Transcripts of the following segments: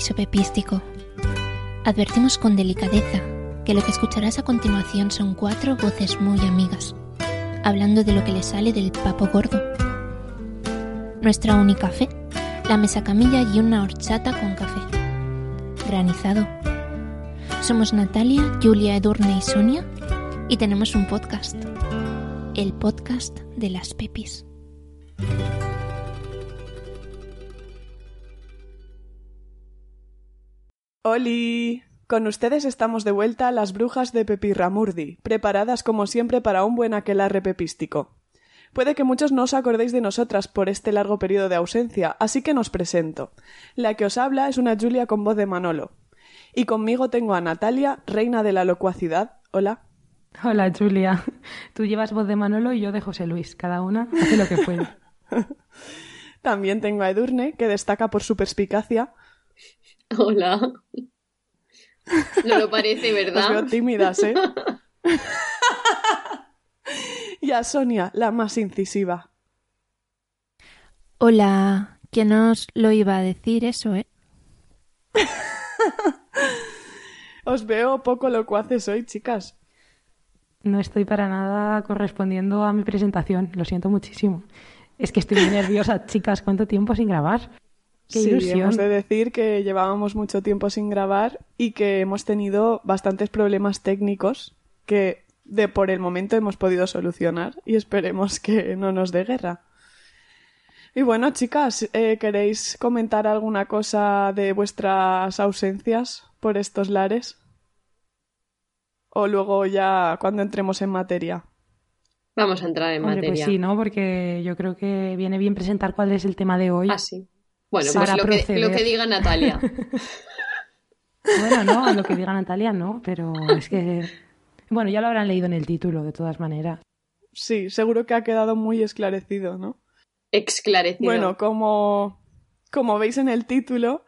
Pepístico. Advertimos con delicadeza que lo que escucharás a continuación son cuatro voces muy amigas, hablando de lo que le sale del papo gordo. Nuestra única fe, la mesa camilla y una horchata con café. Granizado. Somos Natalia, Julia, Edurne y Sonia y tenemos un podcast. El podcast de las pepis. ¡Holi! Con ustedes estamos de vuelta las brujas de Pepirramurdi, preparadas como siempre para un buen aquelarre pepístico. Puede que muchos no os acordéis de nosotras por este largo periodo de ausencia, así que nos presento. La que os habla es una Julia con voz de Manolo. Y conmigo tengo a Natalia, reina de la locuacidad. Hola. Hola, Julia. Tú llevas voz de Manolo y yo de José Luis. Cada una hace lo que puede. También tengo a Edurne, que destaca por su perspicacia. Hola. No lo parece, Os ¿verdad? veo tímidas, ¿eh? y a Sonia, la más incisiva. Hola, que no os lo iba a decir eso, ¿eh? Os veo poco locuaces hoy, chicas. No estoy para nada correspondiendo a mi presentación. Lo siento muchísimo. Es que estoy muy nerviosa, chicas. ¿Cuánto tiempo sin grabar? ¡Qué sí, ilusión! hemos de decir que llevábamos mucho tiempo sin grabar y que hemos tenido bastantes problemas técnicos que de por el momento hemos podido solucionar y esperemos que no nos dé guerra. Y bueno, chicas, eh, ¿queréis comentar alguna cosa de vuestras ausencias por estos lares? O luego ya cuando entremos en materia. Vamos a entrar en Hombre, materia. pues sí, ¿no? Porque yo creo que viene bien presentar cuál es el tema de hoy. Ah, sí. Bueno, Para pues lo que, proceder. lo que diga Natalia. Bueno, no, a lo que diga Natalia no, pero es que... Bueno, ya lo habrán leído en el título, de todas maneras. Sí, seguro que ha quedado muy esclarecido, ¿no? Exclarecido. Bueno, como, como veis en el título,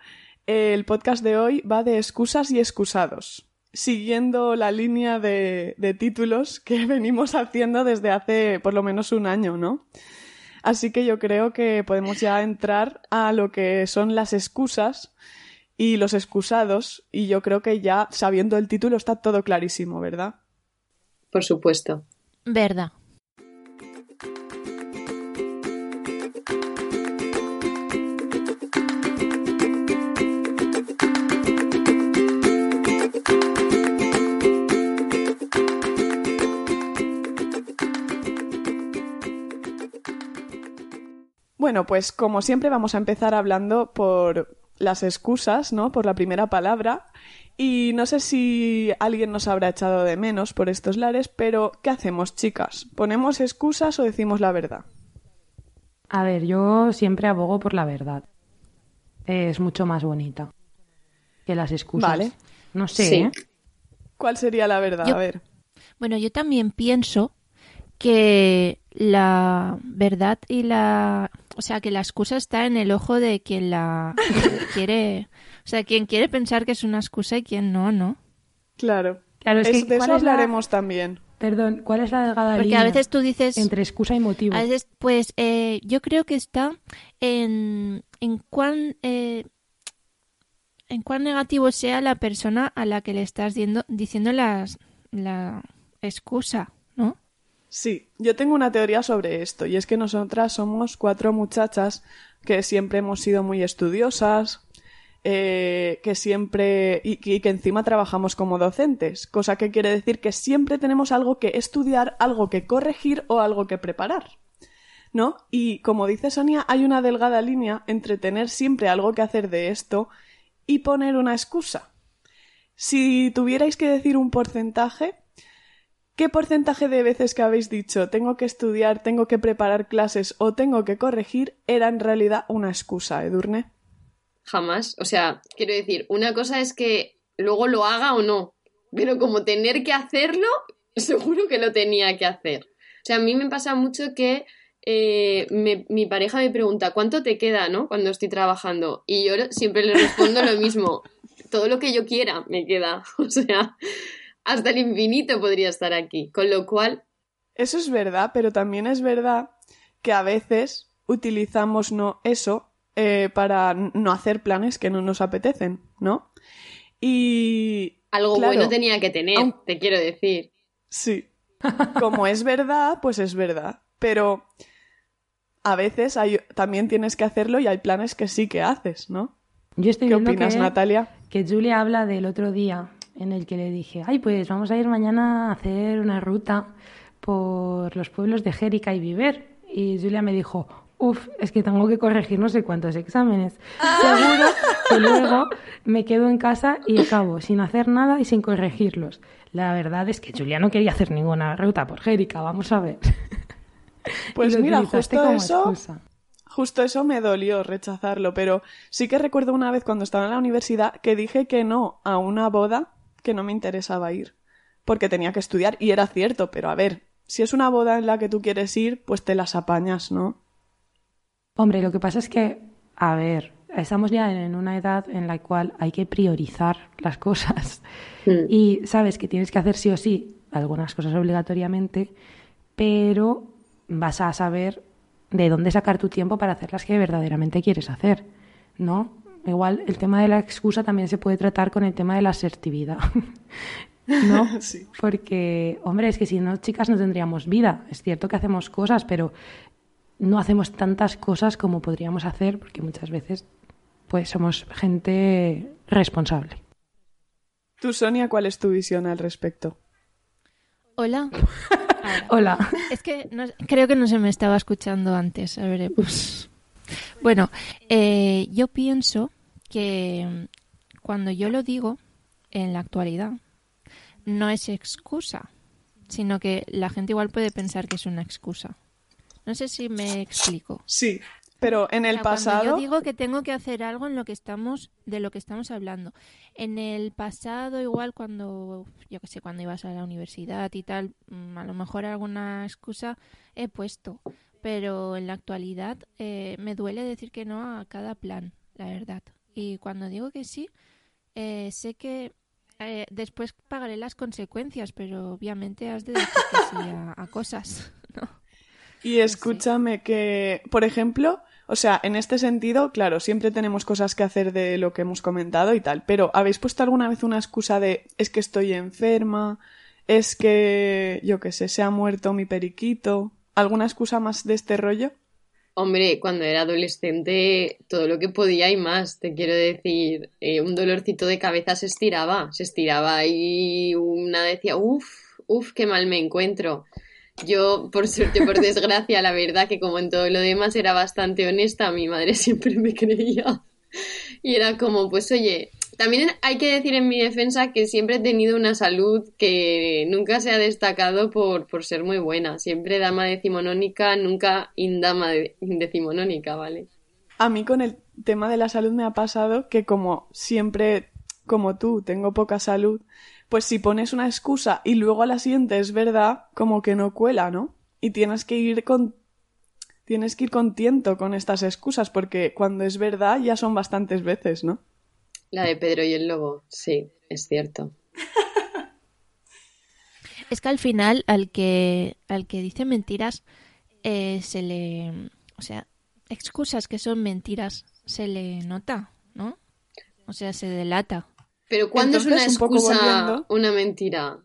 el podcast de hoy va de excusas y excusados, siguiendo la línea de, de títulos que venimos haciendo desde hace por lo menos un año, ¿no? Así que yo creo que podemos ya entrar a lo que son las excusas y los excusados, y yo creo que ya sabiendo el título está todo clarísimo, ¿verdad? Por supuesto. Verdad. Bueno, pues como siempre vamos a empezar hablando por las excusas, ¿no? Por la primera palabra. Y no sé si alguien nos habrá echado de menos por estos lares, pero ¿qué hacemos, chicas? ¿Ponemos excusas o decimos la verdad? A ver, yo siempre abogo por la verdad. Es mucho más bonita que las excusas. Vale. No sé, Sí. ¿eh? ¿Cuál sería la verdad? Yo- A ver. Bueno, yo también pienso que la verdad y la... O sea, que la excusa está en el ojo de quien la quiere... O sea, quien quiere pensar que es una excusa y quien no, ¿no? Claro. Claro, es Es- que de eso ¿cuál es la- hablaremos también. Perdón, ¿cuál es la delgada Porque línea a veces tú dices... entre excusa y motivo? A veces, pues, eh, yo creo que está en, en cuán... eh, en cuán negativo sea la persona a la que le estás diendo- diciendo las, la excusa. Sí, yo tengo una teoría sobre esto, y es que nosotras somos cuatro muchachas que siempre hemos sido muy estudiosas, eh, que siempre y, y que encima trabajamos como docentes, cosa que quiere decir que siempre tenemos algo que estudiar, algo que corregir o algo que preparar. ¿no? Y como dice Sonia, hay una delgada línea entre tener siempre algo que hacer de esto y poner una excusa. Si tuvierais que decir un porcentaje, ¿qué porcentaje de veces que habéis dicho tengo que estudiar, tengo que preparar clases o tengo que corregir era en realidad una excusa, Edurne? Jamás. O sea, quiero decir, una cosa es que luego lo haga o no, pero como tener que hacerlo, seguro que lo tenía que hacer. O sea, a mí me pasa mucho que eh, mi pareja me pregunta, ¿cuánto te queda, no? Cuando estoy trabajando. Y yo siempre le respondo lo mismo, todo lo que yo quiera me queda. O sea, hasta el infinito podría estar aquí. Con lo cual, Eso es verdad, pero también es verdad que a veces utilizamos no eso eh, para no hacer planes que no nos apetecen, ¿no? Y algo Claro. bueno tenía que tener, Aun- te quiero decir. sí, como es verdad, pues es verdad, pero a veces hay, también tienes que hacerlo y hay planes que sí que haces, ¿no? Yo estoy ¿Qué opinas, que, Natalia? que Julia habla del otro día en el que le dije, ay, pues vamos a ir mañana a hacer una ruta por los pueblos de Jérica y Viver. Y Julia me dijo, uff, es que tengo que corregir no sé cuántos exámenes. Seguro que luego me quedo en casa y acabo sin hacer nada y sin corregirlos. La verdad es que Julia no quería hacer ninguna ruta por Jérica, vamos a ver. Pues mira, justo como eso, excusa. justo eso me dolió rechazarlo, pero sí que recuerdo una vez cuando estaba en la universidad que dije que no a una boda que no me interesaba ir, porque tenía que estudiar y era cierto, pero a ver, si es una boda en la que tú quieres ir, pues te las apañas, ¿no? Hombre, lo que pasa es que, a ver, estamos ya en una edad en la cual hay que priorizar las cosas. Mm. Y sabes que tienes que hacer sí o sí algunas cosas obligatoriamente, pero vas a saber de dónde sacar tu tiempo para hacer las que verdaderamente quieres hacer, ¿no? Igual el tema de la excusa también se puede tratar con el tema de la asertividad, ¿no? Sí. Porque, hombre, es que si no, chicas, no tendríamos vida. Es cierto que hacemos cosas, pero no hacemos tantas cosas como podríamos hacer, porque muchas veces, pues, somos gente responsable. Tú, Sonia, ¿cuál es tu visión al respecto? Hola. Hola. Es que no- creo que no se me estaba escuchando antes. A ver, pues. Bueno, eh, yo pienso que cuando yo lo digo en la actualidad, no es excusa, sino que la gente igual puede pensar que es una excusa. No sé si me explico. Sí, pero en el O sea, cuando pasado... yo digo que tengo que hacer algo en lo que estamos, de lo que estamos hablando. En el pasado, igual cuando, yo qué sé, cuando ibas a la universidad y tal, mm, a lo mejor alguna excusa he puesto. Pero en la actualidad eh, me duele decir que no a cada plan, la verdad. Y cuando digo que sí, eh, sé que eh, después pagaré las consecuencias, pero obviamente has de decir que sí a, a cosas, ¿no? Y escúchame que, por ejemplo, o sea, en este sentido, claro, siempre tenemos cosas que hacer de lo que hemos comentado y tal, pero ¿habéis puesto alguna vez una excusa de es que estoy enferma, es que, yo qué sé, se ha muerto mi periquito? ¿Alguna excusa más de este rollo? Hombre, cuando era adolescente, todo lo que podía y más, te quiero decir, eh, un dolorcito de cabeza se estiraba, se estiraba y una decía, uff, uff, qué mal me encuentro. Yo, por suerte, por desgracia, la verdad que como en todo lo demás era bastante honesta, mi madre siempre me creía. Y era como, pues oye, también hay que decir en mi defensa que siempre he tenido una salud que nunca se ha destacado por, por ser muy buena. Siempre dama decimonónica, nunca indama de- decimonónica, ¿vale? A mí con el tema de la salud me ha pasado que como siempre, como tú, tengo poca salud, pues si pones una excusa y luego a la siguiente es verdad, como que no cuela, ¿no? Y tienes que ir con tienes que ir con tiento con estas excusas porque cuando es verdad ya son bastantes veces, ¿no? La de Pedro y el Lobo, sí, es cierto. Es que al final al que al que dice mentiras eh, se le, o sea, excusas que son mentiras se le nota, ¿no? O sea, se delata. Pero ¿cuándo es una un excusa volviendo- una mentira?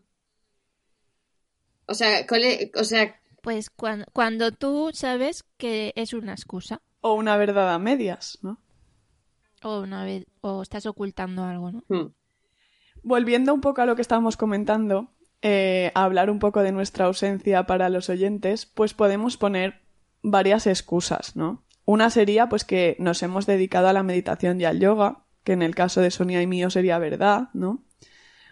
O sea, ¿cuál es- o sea, Pues cuando, cuando tú sabes que es una excusa O una verdad a medias, ¿no? O una vez o estás ocultando algo, ¿no? hmm, Volviendo un poco a lo que estábamos comentando, eh, a hablar un poco de nuestra ausencia para los oyentes, pues podemos poner varias excusas, ¿no? Una sería pues que nos hemos dedicado a la meditación y al yoga, que en el caso de Sonia y mío sería verdad, ¿no?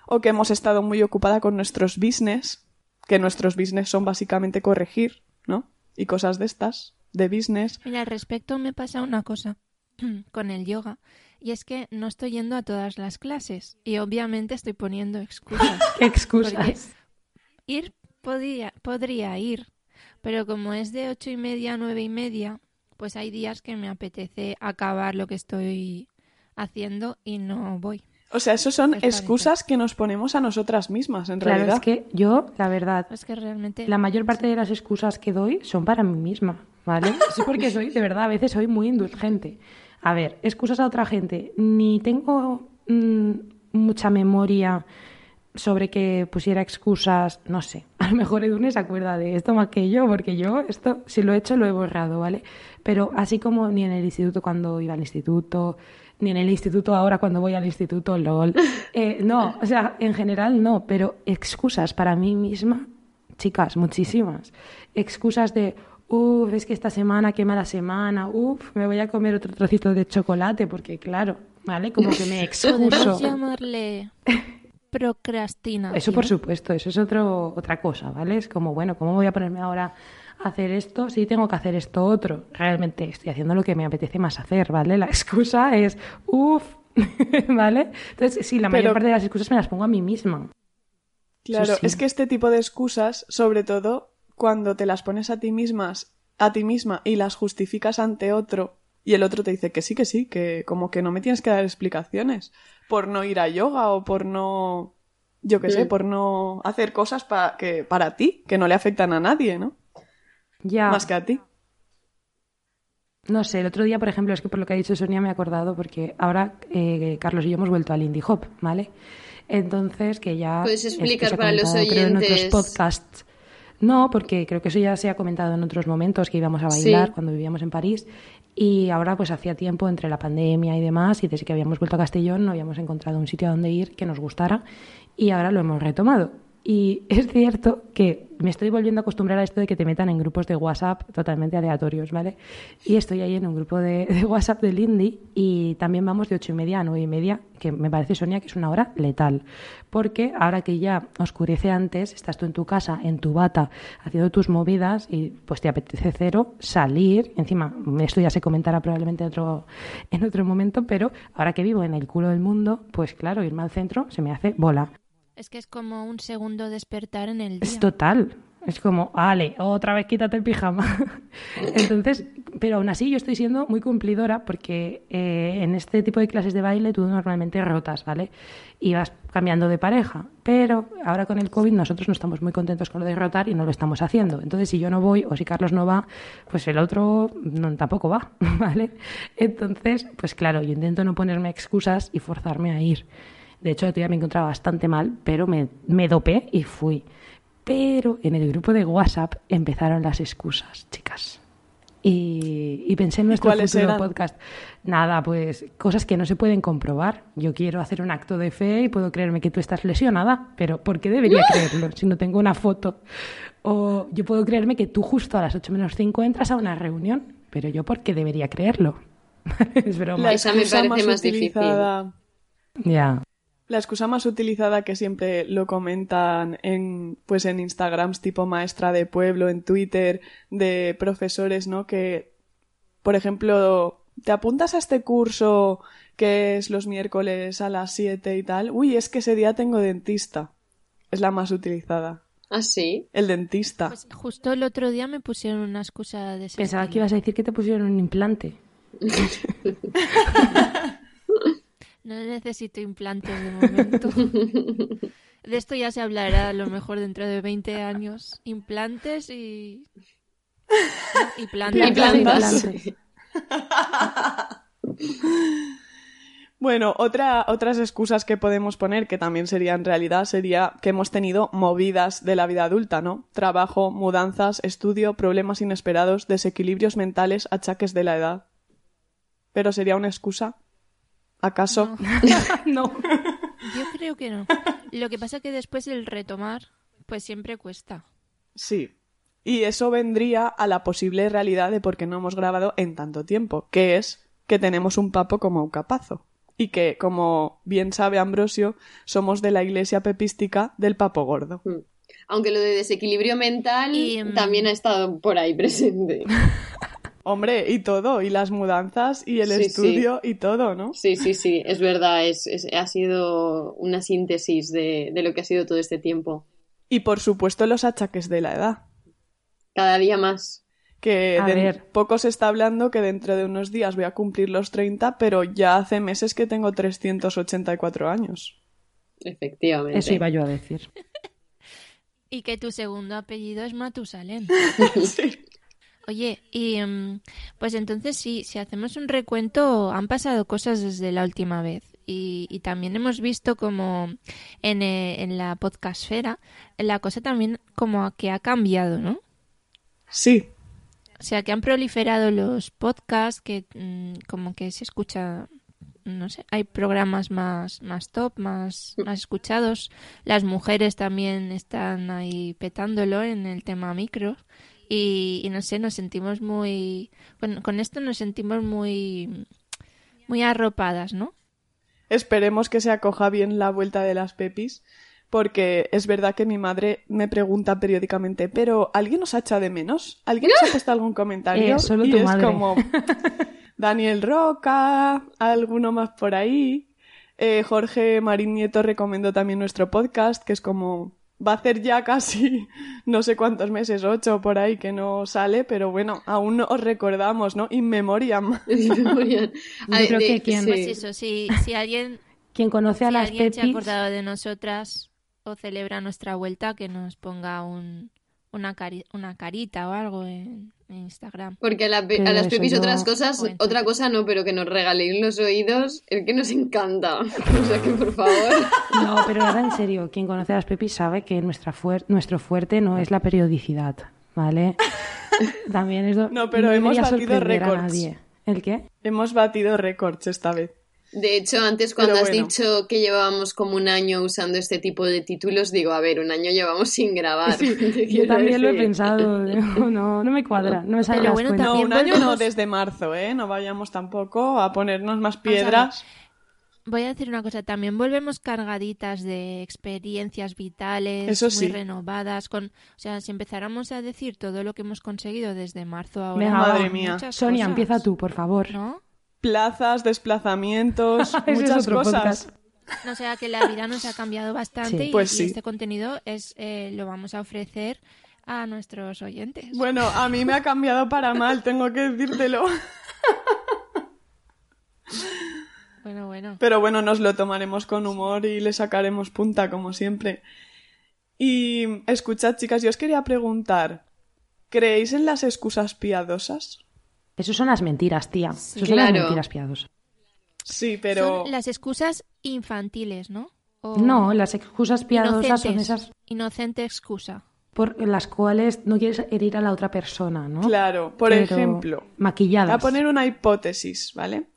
O que hemos estado muy ocupada con nuestros business, que nuestros business son básicamente corregir, ¿no? Y cosas de estas, de business. Mira, al respecto me pasa una cosa con el yoga, y es que no estoy yendo a todas las clases, y obviamente estoy poniendo excusas. ¿Qué excusas? ir podría, podría ir, pero como es de ocho y media a nueve y media, pues hay días que me apetece acabar lo que estoy haciendo y no voy. O sea, eso son parece. excusas que nos ponemos a nosotras mismas, en Claro, realidad. es que yo, la verdad, Es que realmente... la mayor parte de las excusas que doy son para mí misma, ¿vale? Sí, porque soy, de verdad, a veces soy muy indulgente. A ver, excusas a otra gente. Ni tengo mm, mucha memoria sobre que pusiera excusas, no sé. A lo mejor Edune se acuerda de esto más que yo, porque yo esto, si lo he hecho, lo he borrado, ¿vale? Pero así como ni en el instituto cuando iba al instituto, ni en el instituto ahora cuando voy al instituto, lol. Eh, no, o sea, en general no, pero excusas para mí misma, chicas, muchísimas. Excusas de, uff, es que esta semana, qué mala semana, uff, me voy a comer otro trocito de chocolate, porque claro, ¿vale? Como que me excuso. Podemos llamarle procrastinación. Eso por supuesto, eso es otro, otra cosa, ¿vale? Es como, bueno, ¿cómo voy a ponerme ahora a hacer esto si tengo que hacer esto otro? Realmente estoy haciendo lo que me apetece más hacer, ¿vale? La excusa es, uff, ¿vale? Entonces, sí, la mayor Pero- parte de las excusas me las pongo a mí misma. Claro, sí. es que este tipo de excusas, sobre todo cuando te las pones a ti mismas, a ti misma y las justificas ante otro y el otro te dice que sí, que sí, que como que no me tienes que dar explicaciones por no ir a yoga o por no, yo qué sé, por no hacer cosas pa- que para ti, que no le afectan a nadie, ¿no? Ya. Más que a ti. No sé, el otro día, por ejemplo, es que por lo que ha dicho Sonia me he acordado porque ahora eh, Carlos y yo hemos vuelto al Indie Hop, ¿vale? Entonces, que ya... ¿Puedes explicar se ha para los comentado, creo, en otros oyentes? podcasts. No, porque creo que eso ya se ha comentado en otros momentos, que íbamos a bailar Sí. cuando vivíamos en París. Y ahora, pues hacía tiempo entre la pandemia y demás, y desde que habíamos vuelto a Castellón no habíamos encontrado un sitio a donde ir que nos gustara, y ahora lo hemos retomado. Y es cierto que me estoy volviendo a acostumbrar a esto de que te metan en grupos de WhatsApp totalmente aleatorios, ¿vale? Y estoy ahí en un grupo de, WhatsApp del Indie y también vamos de ocho y media a nueve y media, que me parece, Sonia, que es una hora letal. Porque ahora que ya oscurece antes, estás tú en tu casa, en tu bata, haciendo tus movidas y pues te apetece cero salir. Encima, esto ya se comentará probablemente en otro, en otro momento, pero ahora que vivo en el culo del mundo, pues claro, irme al centro se me hace bola. Es que es como un segundo despertar en el día. Es total. Es como, vale, otra vez quítate el pijama. Entonces, pero aún así yo estoy siendo muy cumplidora porque eh, en este tipo de clases de baile tú normalmente rotas, ¿vale? Y vas cambiando de pareja. Pero ahora con el COVID nosotros no estamos muy contentos con lo de rotar y no lo estamos haciendo. Entonces, si yo no voy o si Carlos no va, pues el otro no, tampoco va, ¿vale? Entonces, pues claro, yo intento no ponerme excusas y forzarme a ir. De hecho, el otro día me encontraba bastante mal, pero me, me dopé y fui. Pero en el grupo de WhatsApp empezaron las excusas, chicas. Y, y pensé en nuestro ¿Cuáles futuro eran? podcast. Nada, pues cosas que no se pueden comprobar. Yo quiero hacer un acto de fe y puedo creerme que tú estás lesionada, pero ¿por qué debería creerlo si no tengo una foto? O yo puedo creerme que tú justo a las 8 menos 5 entras a una reunión, pero yo ¿por qué debería creerlo? es broma. La Esa me parece más difícil. Ya. La excusa más utilizada que siempre lo comentan en pues en Instagrams tipo maestra de pueblo, en Twitter, de profesores, ¿no? Que, por ejemplo, te apuntas a este curso que es los miércoles a las 7 y tal. Uy, es que ese día tengo dentista. Es la más utilizada. ¿Ah, sí? El dentista. Pues justo el otro día me pusieron una excusa de ese Pensaba que ibas a decir que te pusieron un implante. No necesito implantes de momento. De esto ya se hablará a lo mejor dentro de 20 años. Implantes y... ¿no? Y plantas. Y plantas. Bueno, otra, otras excusas que podemos poner, que también sería en realidad, sería que hemos tenido movidas de la vida adulta, ¿no? Trabajo, mudanzas, estudio, problemas inesperados, desequilibrios mentales, achaques de la edad. Pero sería una excusa. ¿Acaso? no. Yo creo que no. Lo que pasa que después el retomar, pues siempre cuesta. Sí. Y eso vendría a la posible realidad de por qué no hemos grabado en tanto tiempo, que es que tenemos un papo como un capazo. Y que, como bien sabe Ambrosio, somos de la iglesia pepística del papo gordo. Mm. Aunque lo de desequilibrio mental Y, mm, también ha estado por ahí presente. Hombre, y todo, y las mudanzas, y el Sí, sí. estudio, y todo, ¿no? Sí, sí, sí, es verdad, es, es- ha sido una síntesis de, de lo que ha sido todo este tiempo. Y por supuesto los achaques de la edad. Cada día más. Que A de- ver. poco se está hablando que dentro de unos días voy a cumplir los 30, pero ya hace meses que tengo 384 años. Efectivamente. Eso iba yo a decir. Y que tu segundo apellido es Matusalén. Sí. Oye, y mm, pues entonces sí, si hacemos un recuento, han pasado cosas desde la última vez. Y, y también hemos visto como en, eh, en la podcastfera, la cosa también como que ha cambiado, ¿no? Sí, O sea, que han proliferado los podcasts, que mm, como que se escucha, no sé, hay programas más, más top, más, más escuchados. Las mujeres también están ahí petándolo en el tema micro. Y, y no sé, nos sentimos muy... Con, con esto nos sentimos muy, muy arropadas, ¿no? esperemos que se acoja bien la vuelta de las pepis, porque es verdad que mi madre me pregunta periódicamente, pero ¿alguien nos ha echado de menos? ¿Alguien nos ha puesto algún comentario? Eh, solo y tu es madre. como Daniel Roca, alguno más por ahí. Eh, Jorge Marín Nieto recomendó también nuestro podcast, que es como va a hacer ya casi no sé cuántos meses, ocho por ahí que no sale, pero bueno, aún no os recordamos, ¿no? In memoriam. Yo Yo creo que quien- Pues eso, si, si alguien, Quien conoce a si las alguien se ha acordado de nosotras o celebra nuestra vuelta, que nos ponga un, una, cari- una carita o algo en, en Instagram. Porque a, la pe- Pero a las pepis otras cosas, Cuenta. otra cosa no, pero que nos regaléis los oídos, el que nos encanta. O sea que por favor. No, pero ahora en serio, quien conoce a las Pepis sabe que nuestra fuer- nuestro fuerte no es la periodicidad, ¿vale? También es No, pero hemos debería batido récords. ¿El qué? Hemos batido récords esta vez. De hecho, antes cuando has dicho que llevábamos como un año usando este tipo de títulos, digo, a ver, un año llevamos sin grabar. Yo también lo he pensado. digo, No, no me cuadra, no me sale Pero las bueno, cuentas. No, un año no, desde marzo, ¿eh? No vayamos tampoco a ponernos más piedras. Voy a decir una cosa, también volvemos cargaditas de experiencias vitales, Eso sí. muy renovadas, con, o sea, si empezáramos a decir todo lo que hemos conseguido desde marzo a ahora, Madre mía. Sonia, cosas, empieza tú, por favor. ¿no? Plazas, desplazamientos, muchas cosas. podcast. No, O sea, que la vida nos ha cambiado bastante Sí. y, Pues y este contenido es eh, lo vamos a ofrecer a nuestros oyentes. Bueno, a mí me ha cambiado para mal, tengo que decírtelo. Bueno, bueno. Pero bueno, nos lo tomaremos con humor y le sacaremos punta, como siempre. Y escuchad, chicas, yo os quería preguntar, ¿creéis en las excusas piadosas? Eso son las mentiras, tía. Eso son las mentiras piadosas. Sí, pero... Son las excusas infantiles, ¿no? O No, las excusas piadosas son esas Inocente excusa. por las cuales no quieres herir a la otra persona, ¿no? Claro, por Pero ejemplo, Maquilladas. Voy a poner una hipótesis, ¿vale?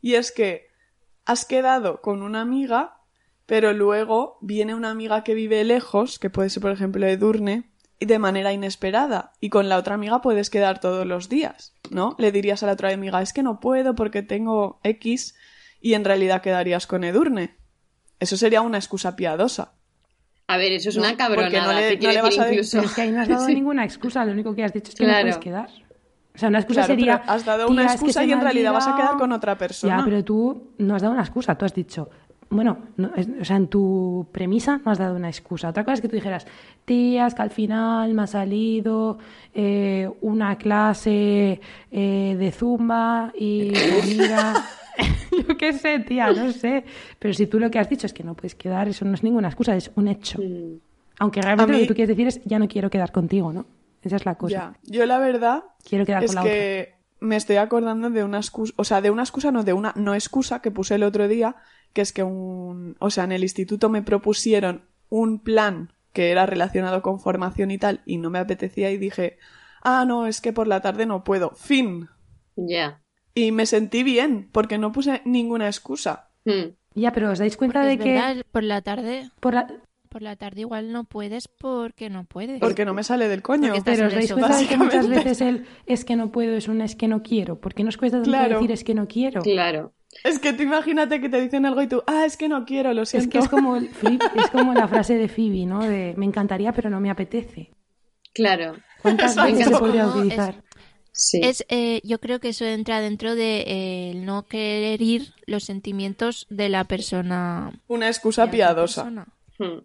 Y es que has quedado con una amiga, pero luego viene una amiga que vive lejos, que puede ser, por ejemplo, Edurne, de manera inesperada. Y con la otra amiga puedes quedar todos los días, ¿no? Le dirías a la otra amiga, es que no puedo porque tengo X, y en realidad quedarías con Edurne. Eso sería una excusa piadosa. A ver, eso es No, una cabronada. porque no le- no le vas a decir- incluso. Pero es que ahí no has dado Sí. ninguna excusa, lo único que has dicho es que Claro. no puedes quedar. O sea, una excusa Claro, sería. has dado "Tía, una es que excusa y en realidad vas a quedar olvidado". con otra persona. Ya, pero tú no has dado una excusa, tú has dicho. Bueno, no, es- o sea, en tu premisa no has dado una excusa. Otra cosa es que tú dijeras, tía, es que al final me ha salido eh, una clase eh, de zumba y mi amiga. Yo qué sé, tía, no sé. Pero si tú lo que has dicho es que no puedes quedar, eso no es ninguna excusa, es un hecho. Mm. Aunque realmente lo que tú quieres decir es, ya no quiero quedar contigo, ¿no? Esa es la cosa. Ya. Yo la verdad Quiero quedar es con la que me estoy acordando de una excusa, o sea, de una excusa, no, de una no excusa que puse el otro día, que es que un, o sea, en el instituto me propusieron un plan que era relacionado con formación y tal, y no me apetecía y dije, ah, no, es que por la tarde no puedo, fin. Ya. Y me sentí bien, porque no puse ninguna excusa. Mm. Ya, pero ¿os dais cuenta Porque de es que verdad, por la tarde por la- por la tarde igual no puedes porque no puedes. Porque no me sale del coño. Pero os dais cuenta de que muchas veces el es que no puedo es un es que no quiero. ¿Por qué nos cuesta tanto Claro. decir es que no quiero? Claro. Es que tú imagínate que te dicen algo y tú, ah, es que no quiero, lo Es siento. que es como, el flip- es como la frase de Phoebe, ¿no? De me encantaría pero no me apetece. Claro. ¿Cuántas Exacto. veces se podría es- utilizar? Sí. Es, eh, yo creo que eso entra dentro de eh, el no querer herir los sentimientos de la persona. Una excusa piadosa. persona. Hmm.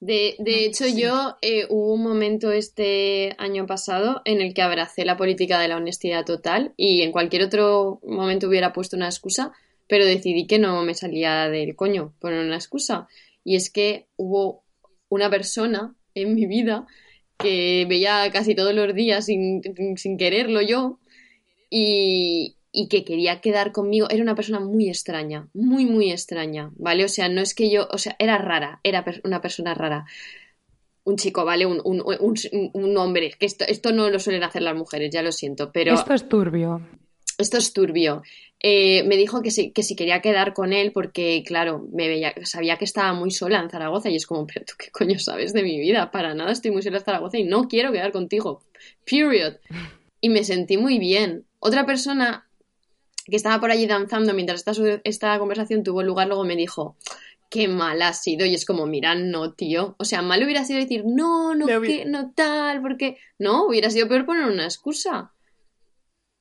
De, de hecho, yo eh, hubo un momento este año pasado en el que abracé la política de la honestidad total y en cualquier otro momento hubiera puesto una excusa, pero decidí que no me salía del coño poner una excusa. Y es que hubo una persona en mi vida que veía casi todos los días sin, sin quererlo yo y, y que quería quedar conmigo. Era una persona muy extraña, muy, muy extraña, ¿vale? O sea, no es que yo, o sea, era rara, era una persona rara. Un chico, ¿vale? Un, un, un, un hombre. Que esto, esto no lo suelen hacer las mujeres, ya lo siento, pero Esto es turbio. esto es turbio. Eh, me dijo que si, que si quería quedar con él porque, claro, me veía, sabía que estaba muy sola en Zaragoza y es como, pero tú qué coño sabes de mi vida, para nada estoy muy sola en Zaragoza y no quiero quedar contigo. Period. Y me sentí muy bien. Otra persona que estaba por allí danzando mientras esta, esta conversación tuvo lugar, luego me dijo, qué mal ha sido. Y es como, mira, no, tío. O sea, mal hubiera sido decir, no, no, que, no tal, porque... No, hubiera sido peor poner una excusa.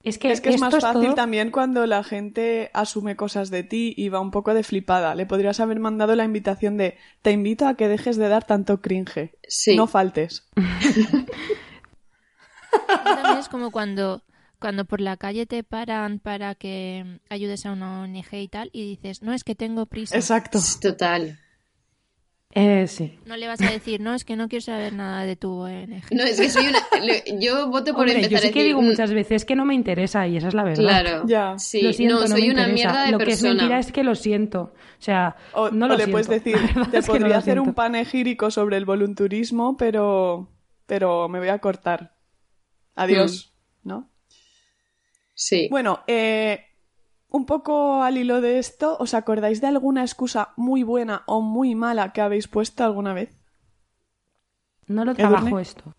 Es que, Es que es esto más fácil todo- también cuando la gente asume cosas de ti y va un poco de flipada. Le podrías haber mandado la invitación de te invito a que dejes de dar tanto cringe. Sí. No faltes. También es como cuando, cuando por la calle te paran para que ayudes a una ONG y tal, y dices, no, es que tengo prisa. Exacto. Total. Eh, sí. No le vas a decir, no, es que no quiero saber nada de tu ONG. No, es que soy una. le- Yo voto por Hombre, empezar yo a sí que decir. digo un- muchas veces que no me interesa y esa es la verdad. Claro. Ya. Sí, Lo siento, no, no, soy me una interesa. mierda de Lo que es persona. mentira es que lo siento. O sea, O, no o lo le siento. puedes decir, te es que no podría lo hacer un siento. panegírico sobre el volunturismo, pero, pero me voy a cortar. Adiós. ¿No? Sí. Bueno, eh, un poco al hilo de esto, ¿os acordáis de alguna excusa muy buena o muy mala que habéis puesto alguna vez? No lo Edurne. trabajo esto.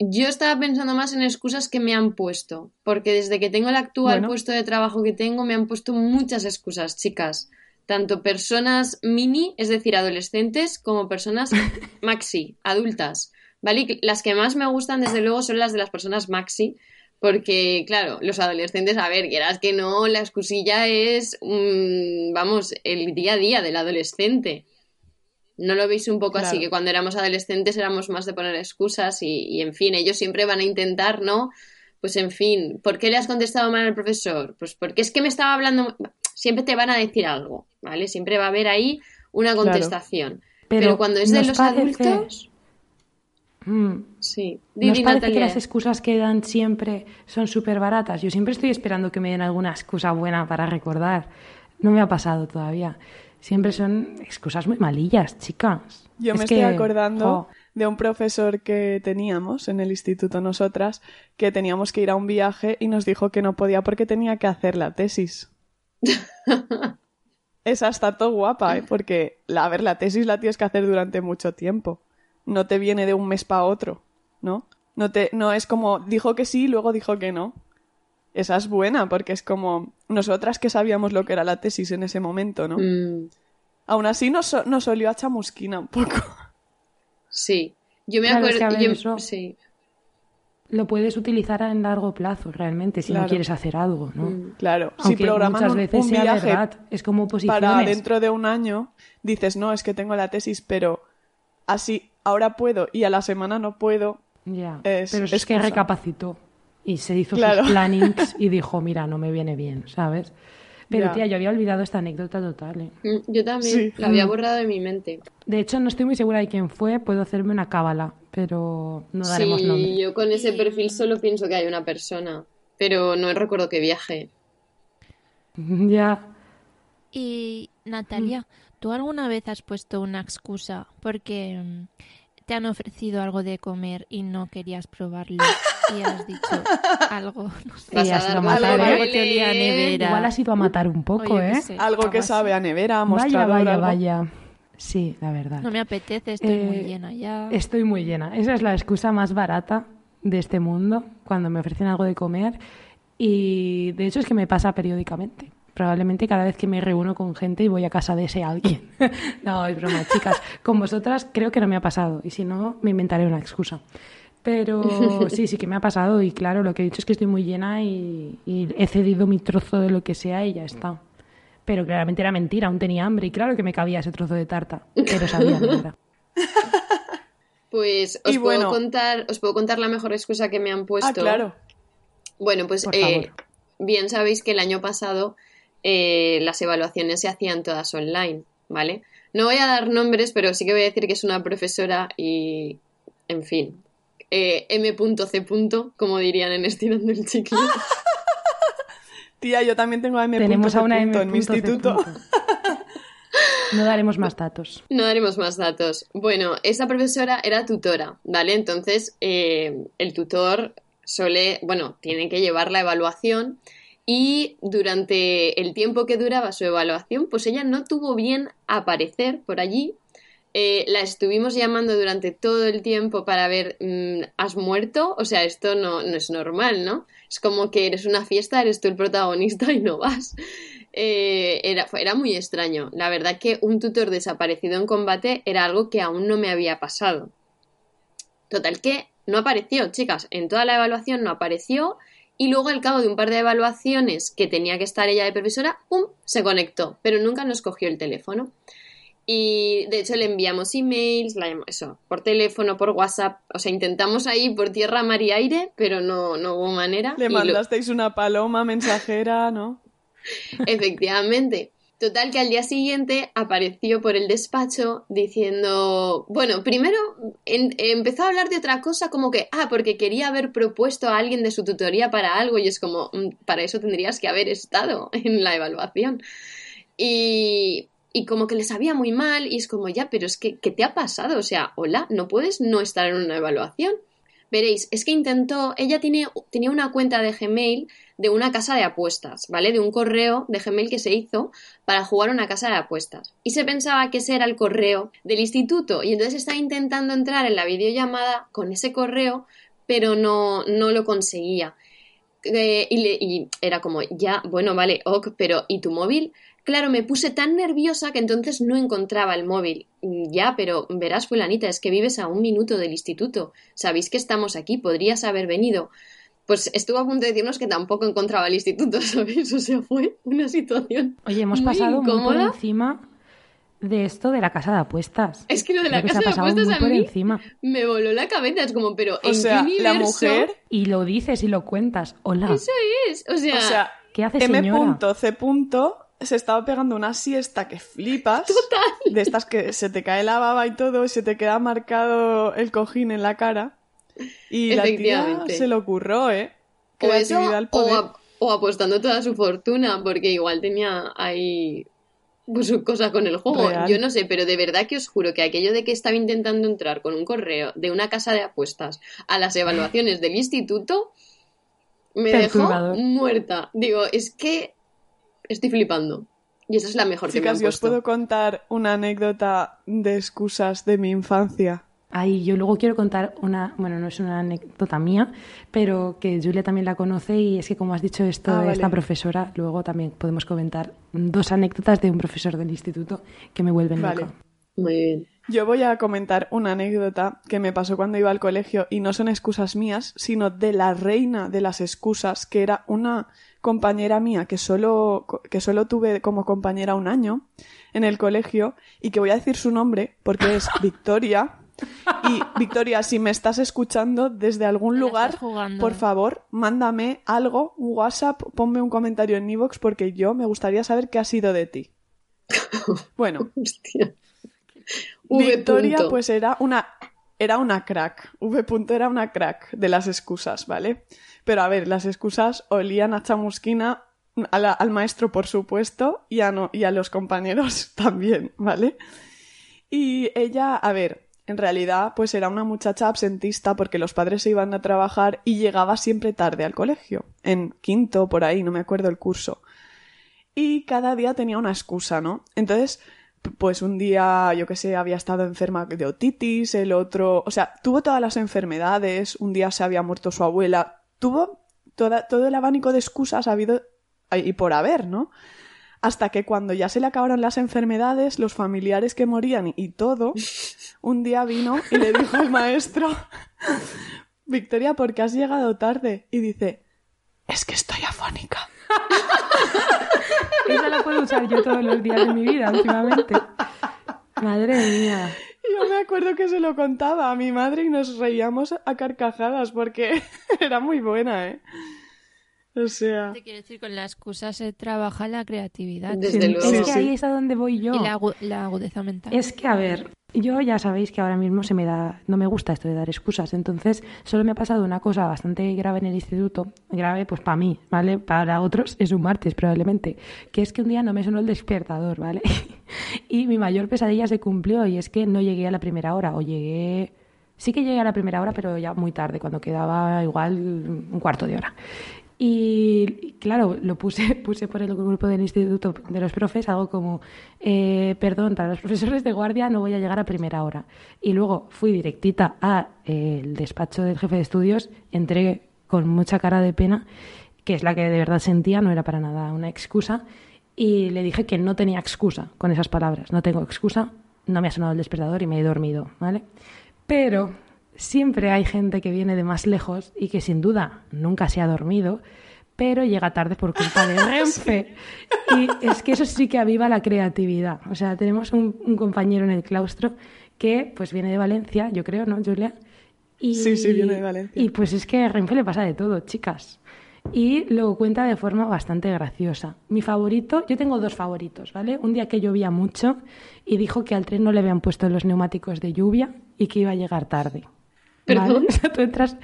Yo estaba pensando más en excusas que me han puesto. Porque desde que tengo el actual Bueno. puesto de trabajo que tengo, me han puesto muchas excusas, chicas. Tanto personas mini, es decir, adolescentes, como personas maxi, adultas. ¿Vale? Y Las que más me gustan, desde luego, son las de las personas maxi. Porque, claro, los adolescentes, a ver, quieras que no, la excusilla es, mm, vamos, el día a día del adolescente. ¿No lo veis un poco así? Que cuando éramos adolescentes éramos más de poner excusas y, y, en fin, ellos siempre van a intentar, ¿no? Pues, en fin, ¿por qué le has contestado mal al profesor? Pues porque es que me estaba hablando... Siempre te van a decir algo, ¿vale? Siempre va a haber ahí una Claro. contestación. Pero, Pero cuando es de los parece- adultos... Mm. Sí. ¿Nos Didi, parece que las excusas que dan siempre son súper baratas? Yo siempre estoy esperando que me den alguna excusa buena para recordar. No me ha pasado todavía. Siempre son excusas muy malillas, chicas. Yo Es me que, estoy acordando de un profesor que teníamos en el instituto nosotras, que teníamos que ir a un viaje y nos dijo que no podía porque tenía que hacer la tesis. Esa está todo guapa, ¿eh? porque la, a ver, la tesis la tienes que hacer durante mucho tiempo. No te viene de un mes para otro, ¿no? No, te, no es como dijo que sí y luego dijo que no. Esa es buena porque es como nosotras que sabíamos lo que era la tesis en ese momento, ¿no? Mm, Aún así nos, nos olió a chamusquina un poco. sí. Yo me Claro, es acuerdo... que, yo- eso- Sí. Lo puedes utilizar en largo plazo, realmente, si Claro. no quieres hacer algo, ¿no? Mm. Claro, si Aunque programan muchas un, veces un sea viaje verdad. Es como posiciones. para dentro de un año, dices, no, es que tengo la tesis, pero así ahora puedo y a la semana no puedo. Ya, Es pero es que recapacitó y se hizo Claro. sus plannings y dijo, mira, no me viene bien, ¿sabes? Pero Ya. tía, yo había olvidado esta anécdota total. ¿eh? Mm, Yo también. Sí. La había borrado de mi mente. De hecho, no estoy muy segura de quién fue, puedo hacerme una cábala, pero no daremos sí, nombre. yo con ese perfil solo pienso que hay una persona. Pero no recuerdo qué viaje. ya. Y Natalia, ¿tú alguna vez has puesto una excusa porque mm, te han ofrecido algo de comer y no querías probarlo y has dicho algo? No sé, Vas a has dar a matar, ¿eh? algo que olía a nevera. Igual has ido a matar un poco, qué ¿eh? sé, Algo que así. sabe a nevera, Vaya, mostrador, vaya, algo. vaya. Sí, la verdad. No me apetece, estoy muy Eh, llena ya. Estoy muy llena. Esa es la excusa más barata de este mundo, cuando me ofrecen algo de comer. Y de hecho es que me pasa periódicamente. Probablemente cada vez que me reúno con gente y voy a casa de ese alguien. no, es broma, chicas. Con vosotras creo que no me ha pasado. Y si no, me inventaré una excusa. Pero sí, sí que me ha pasado. Y claro, lo que he dicho es que estoy muy llena y, y he cedido mi trozo de lo que sea y ya está. Pero claramente era mentira, aún tenía hambre. Y claro que me cabía ese trozo de tarta. Pero sabía mierda. Pues os Y puedo bueno. contar, os puedo contar la mejor excusa que me han puesto. Ah, claro. Bueno, pues eh, bien sabéis que el año pasado eh, las evaluaciones se hacían todas online, ¿vale? No voy a dar nombres, pero sí que voy a decir que es una profesora y, en fin, eh, M.C. como dirían en Estirando el Chicle. Tía, yo también tengo a M. Tenemos a una. M. en mi instituto. No daremos más datos. No daremos más datos. Bueno, esa profesora era tutora, ¿vale? Entonces, eh, el tutor suele, bueno, tiene que llevar la evaluación y durante el tiempo que duraba su evaluación, pues ella no tuvo bien aparecer por allí. Eh, la estuvimos llamando durante todo el tiempo para ver, mm, ¿has muerto? O sea, esto no, no es normal, ¿no? Es como que eres una fiesta, eres tú el protagonista y no vas. Eh, era, era muy extraño. La verdad que un tutor desaparecido en combate era algo que aún no me había pasado. Total que no apareció, chicas. En toda la evaluación no apareció. Y luego, al cabo de un par de evaluaciones que tenía que estar ella de profesora, ¡pum! se conectó. Pero nunca nos cogió el teléfono. Y de hecho le enviamos emails, eso, por teléfono, por WhatsApp. O sea, intentamos ahí por tierra, mar y aire, pero no, no hubo manera. Le lo- mandasteis una paloma mensajera, ¿no? Efectivamente. Total que al día siguiente apareció por el despacho diciendo, bueno, primero empezó a hablar de otra cosa como que, ah, porque quería haber propuesto a alguien de su tutoría para algo y es como, "Mm, para eso tendrías que haber estado en la evaluación. Y, y como que le sabía muy mal y es como, ya, pero es que, ¿qué te ha pasado? O sea, hola, no puedes no estar en una evaluación. Veréis, es que intentó, ella tiene, tenía una cuenta de Gmail de una casa de apuestas, ¿vale? De un correo de Gmail que se hizo para jugar una casa de apuestas. Y se pensaba que ese era el correo del instituto y entonces estaba intentando entrar en la videollamada con ese correo, pero no, no lo conseguía. Eh, y, le- y era como, ya, bueno, vale, ok, pero ¿y tu móvil? Claro, me puse tan nerviosa que entonces no encontraba el móvil. Mm, Ya, pero verás, fulanita, es que vives a un minuto del instituto. Sabéis que estamos aquí, podrías haber venido. Pues estuvo a punto de decirnos que tampoco encontraba el instituto, ¿sabéis? O sea, fue una situación. Oye, hemos muy pasado muy por encima de esto de la casa de apuestas. Es que lo de la Creo casa de apuestas muy a por mí encima. me voló la cabeza. Es como, pero O ¿en sea, qué la mujer, Y lo dices y lo cuentas. Hola. Eso es. O sea, o sea, ¿Qué hace, señora? M.C. se estaba pegando una siesta que flipas. Total. De estas que se te cae la baba y todo y se te queda marcado el cojín en la cara. Y la tía se lo ocurrió, ¿eh? o eso, Creatividad al o, poder. ap- o apostando toda su fortuna, porque igual tenía ahí pues, su cosa con el juego. Real. Yo no sé, pero de verdad que os juro que aquello de que estaba intentando entrar con un correo de una casa de apuestas a las evaluaciones del instituto me dejó muerta. Digo, es que estoy flipando. Y esa es la mejor que me han Chicas, yo os puedo contar una anécdota de excusas de mi infancia. Ay, yo luego quiero contar una, bueno, no es una anécdota mía, pero que Julia también la conoce y es que como has dicho esto Ah, de esta vale. profesora, luego también podemos comentar dos anécdotas de un profesor del instituto que me vuelven Vale. loca. Muy bien. Yo voy a comentar una anécdota que me pasó cuando iba al colegio y no son excusas mías, sino de la reina de las excusas, que era una compañera mía que solo, que solo tuve como compañera un año en el colegio y que voy a decir su nombre porque es Victoria. Y Victoria, si me estás escuchando desde algún lugar, por favor, mándame algo, un WhatsApp, ponme un comentario en iVoox porque yo me gustaría saber qué ha sido de ti. Bueno, Hostia. Victoria, pues era una, era una crack. V. punto era una crack de las excusas, ¿vale? Pero a ver, las excusas olían a chamusquina a la- al maestro, por supuesto, y a, no- y a los compañeros también, ¿vale? Y ella, a ver, en realidad, pues era una muchacha absentista porque los padres se iban a trabajar y llegaba siempre tarde al colegio, en quinto, por ahí, no me acuerdo el curso. Y cada día tenía una excusa, ¿no? Entonces, pues un día, yo que sé, había estado enferma de otitis, el otro, o sea, tuvo todas las enfermedades, un día se había muerto su abuela, tuvo toda, todo el abanico de excusas ha habido y por haber, ¿no? Hasta que cuando ya se le acabaron las enfermedades, los familiares que morían y todo, un día vino y le dijo al maestro, Victoria, ¿por qué has llegado tarde? Y dice, es que estoy afónica. Esa la puedo usar yo todos los días de mi vida últimamente. Madre mía. Yo me acuerdo que se lo contaba a mi madre y nos reíamos a carcajadas porque era muy buena, ¿eh? O sea... Te quiero decir, con la excusa se trabaja la creatividad. Desde Sí, luego. es que sí. ahí es a donde voy yo. Y la, agu- la agudeza mental. Es que, a ver, yo ya sabéis que ahora mismo se me da, no me gusta esto de dar excusas, entonces solo me ha pasado una cosa bastante grave en el instituto, grave pues para mí, ¿vale? Para otros es un martes probablemente, que es que un día no me sonó el despertador, ¿vale? y mi mayor pesadilla se cumplió y es que no llegué a la primera hora, o llegué... Sí que llegué a la primera hora, pero ya muy tarde, cuando quedaba igual un cuarto de hora. Y claro, lo puse, puse por el grupo del instituto de los profes algo como, eh, perdón, para los profesores de guardia no voy a llegar a primera hora. Y luego fui directita al despacho del jefe de estudios, entré con mucha cara de pena, que es la que de verdad sentía, no era para nada una excusa, y le dije que no tenía excusa con esas palabras. No tengo excusa, no me ha sonado el despertador y me he dormido, ¿vale? Pero siempre hay gente que viene de más lejos y que sin duda nunca se ha dormido, pero llega tarde por culpa de Renfe. Y es que eso sí que aviva la creatividad. O sea, tenemos un, un compañero en el claustro que pues viene de Valencia, yo creo, ¿no, Julia? Y, Sí, sí, viene de Valencia. Y pues es que a Renfe le pasa de todo, chicas. Y lo cuenta de forma bastante graciosa. Mi favorito, yo tengo dos favoritos, ¿vale? Un día que llovía mucho y dijo que al tren no le habían puesto los neumáticos de lluvia y que iba a llegar tarde. ¿Perdón? Tú entras...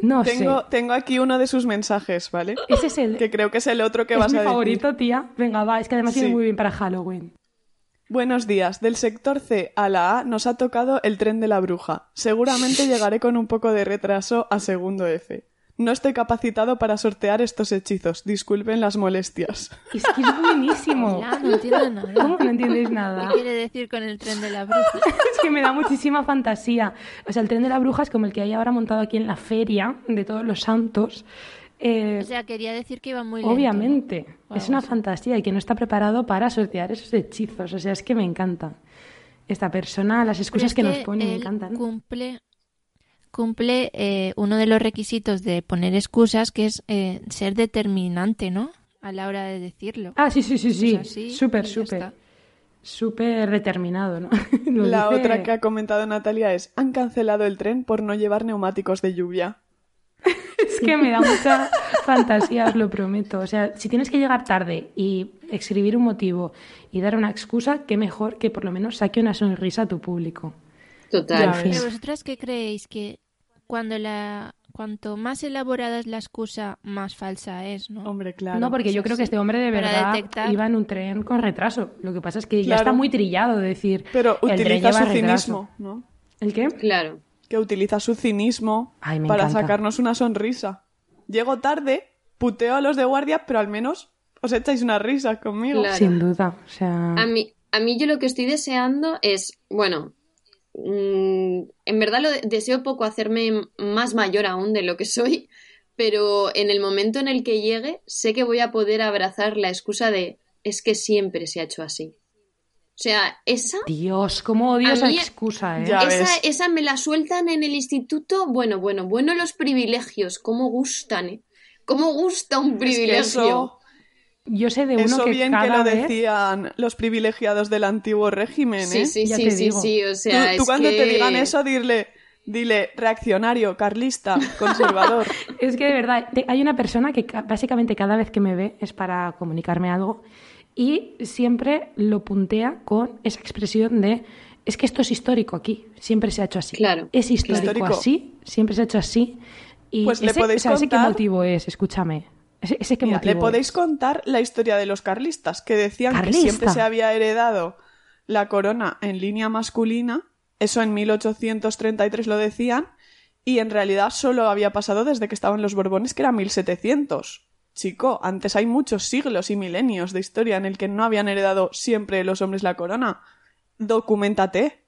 No Tengo, sé. tengo aquí uno de sus mensajes, ¿vale? Ese es el... Que creo que es el otro que es vas mi a decir. favorito, tía. Venga, va. Es que además viene Sí. muy bien para Halloween. Buenos días. Del sector C a la A nos ha tocado el tren de la bruja. Seguramente llegaré con un poco de retraso a segundo F. No estoy capacitado para sortear estos hechizos. Disculpen las molestias. Es que es buenísimo. Ya, no entiendo nada. ¿Cómo que no entendéis nada? ¿Qué quiere decir con el tren de la bruja? Es que me da muchísima fantasía. O sea, el tren de la bruja es como el que hay ahora montado aquí en la feria de todos los santos. Eh, O sea, quería decir que iba muy lento. obviamente, O es una así. fantasía y que no está preparado para sortear esos hechizos. O sea, es que me encanta. Esta persona, las excusas es que, nos pone, me encantan. Cumple, cumple eh, uno de los requisitos de poner excusas, que es eh, ser determinante, ¿no? A la hora de decirlo. Ah, sí, sí, sí, sí. Súper, súper. Súper determinado, ¿no? Lo La dice- otra que ha comentado Natalia es, han cancelado el tren por no llevar neumáticos de lluvia. Es que me da mucha fantasía, os lo prometo. O sea, si tienes que llegar tarde y escribir un motivo y dar una excusa, qué mejor que por lo menos saque una sonrisa a tu público. Total. Pero vosotras qué creéis que cuando la cuanto más elaborada es la excusa, más falsa es, ¿no? Hombre, claro. no, porque yo creo que este hombre de verdad detectar. iba en un tren con retraso. Lo que pasa es que ya está muy trillado de decir. Pero el tren utiliza su retraso. cinismo, ¿no? ¿El qué? Claro. Que utiliza su cinismo Ay, para encanta. sacarnos una sonrisa. Llego tarde, puteo a los de guardia, pero al menos os echáis una risa conmigo. Claro. Sin duda. O sea. A mí, a mí yo lo que estoy deseando es, bueno, en verdad lo de- deseo poco hacerme más mayor aún de lo que soy, pero en el momento en el que llegue sé que voy a poder abrazar la excusa de es que siempre se ha hecho así. O sea, esa, Dios, cómo odio esa excusa, ¿eh? Esa, esa me la sueltan en el instituto, bueno, bueno, bueno los privilegios, cómo gustan, ¿eh? ¿Cómo gusta un Es que privilegio? eso, Yo sé de uno eso que bien cada que lo vez... decían los privilegiados del antiguo régimen, ¿eh? Sí, sí, Ya sí, te sí, digo. sí, o Tú, sea, tú es cuando te digan eso, dile, dile reaccionario, carlista, conservador. Es que de verdad, te- hay una persona que ca- básicamente cada vez que me ve es para comunicarme algo y siempre lo puntea con esa expresión de es que esto es histórico aquí, siempre se ha hecho así. Claro. Es histórico, Histórico. así, siempre se ha hecho así. Y Pues le podéis o sea, ese qué contar- motivo es, escúchame. Ese, ese qué Mira, motivo le podéis es? contar la historia de los carlistas, que decían Carlista. que siempre se había heredado la corona en línea masculina, eso en 1833 lo decían, y en realidad solo había pasado desde que estaban los Borbones, que era 1700. chico, antes hay muchos siglos y milenios de historia en el que no habían heredado siempre los hombres la corona. Documentate.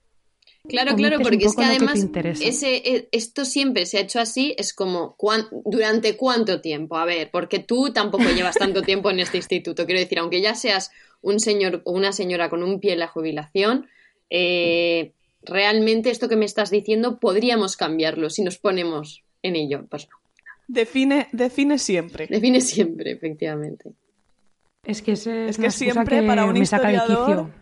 Claro, claro, porque es que además ese, e- esto siempre se ha hecho así, es como, ¿cuán- ¿durante cuánto tiempo? A ver, porque tú tampoco llevas tanto tiempo en este instituto. Quiero decir, aunque ya seas un señor o una señora con un pie en la jubilación, eh, realmente esto que me estás diciendo podríamos cambiarlo si nos ponemos en ello. Pues no, Define, define siempre. define siempre, efectivamente. Es que, ese Es una que siempre que para un me saca de historiador- quicio.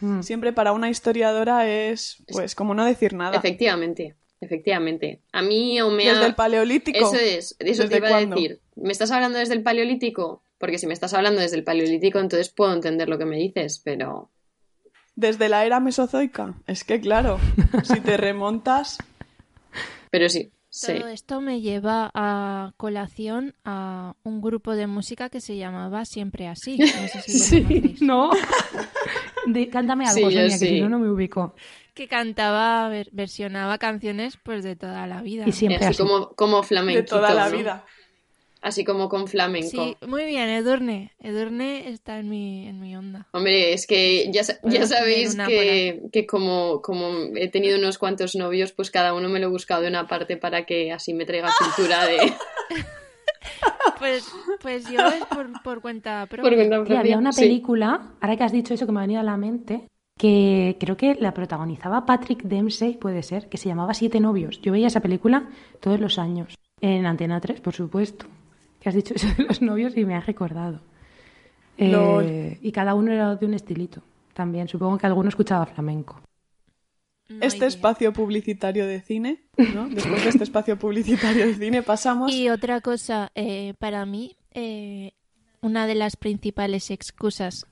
Mm. Siempre para una historiadora es, pues, como no decir nada. Efectivamente, efectivamente. A mí o me Desde ha- el paleolítico. Eso es, eso te ¿Desde iba a decir. ¿Me estás hablando desde el paleolítico? Porque si me estás hablando desde el paleolítico, entonces puedo entender lo que me dices, pero Desde la era mesozoica. Es que, claro, si te remontas. pero sí, sí. Todo esto me lleva a colación a un grupo de música que se llamaba Siempre Así. No sé si lo Sí, conocéis. no. De- cántame algo, Sí, que sí. si no, no me ubico. Que cantaba, ver- versionaba canciones pues de toda la vida. Y siempre Así así. como, como flamenco. De toda la vida. Así como con flamenco. Sí, muy bien, Edurne. Edurne está en mi, en mi onda. Hombre, es que ya, ya sabéis que, que como, como he tenido unos cuantos novios, pues cada uno me lo he buscado de una parte para que así me traiga cultura de... Pues, pues yo es por, por cuenta propia. por cuenta había una Sí. película, ahora que has dicho eso que me ha venido a la mente, que creo que la protagonizaba Patrick Dempsey, puede ser, que se llamaba Siete novios. Yo veía esa película todos los años, en Antena 3, por supuesto. Que has dicho eso de los novios y me has recordado. Eh, y cada uno era de un estilito también. Supongo que alguno escuchaba flamenco. No Este espacio publicitario de cine, ¿no? Después de este espacio publicitario de cine pasamos. Y otra cosa, eh, para mí, eh, una de las principales excusas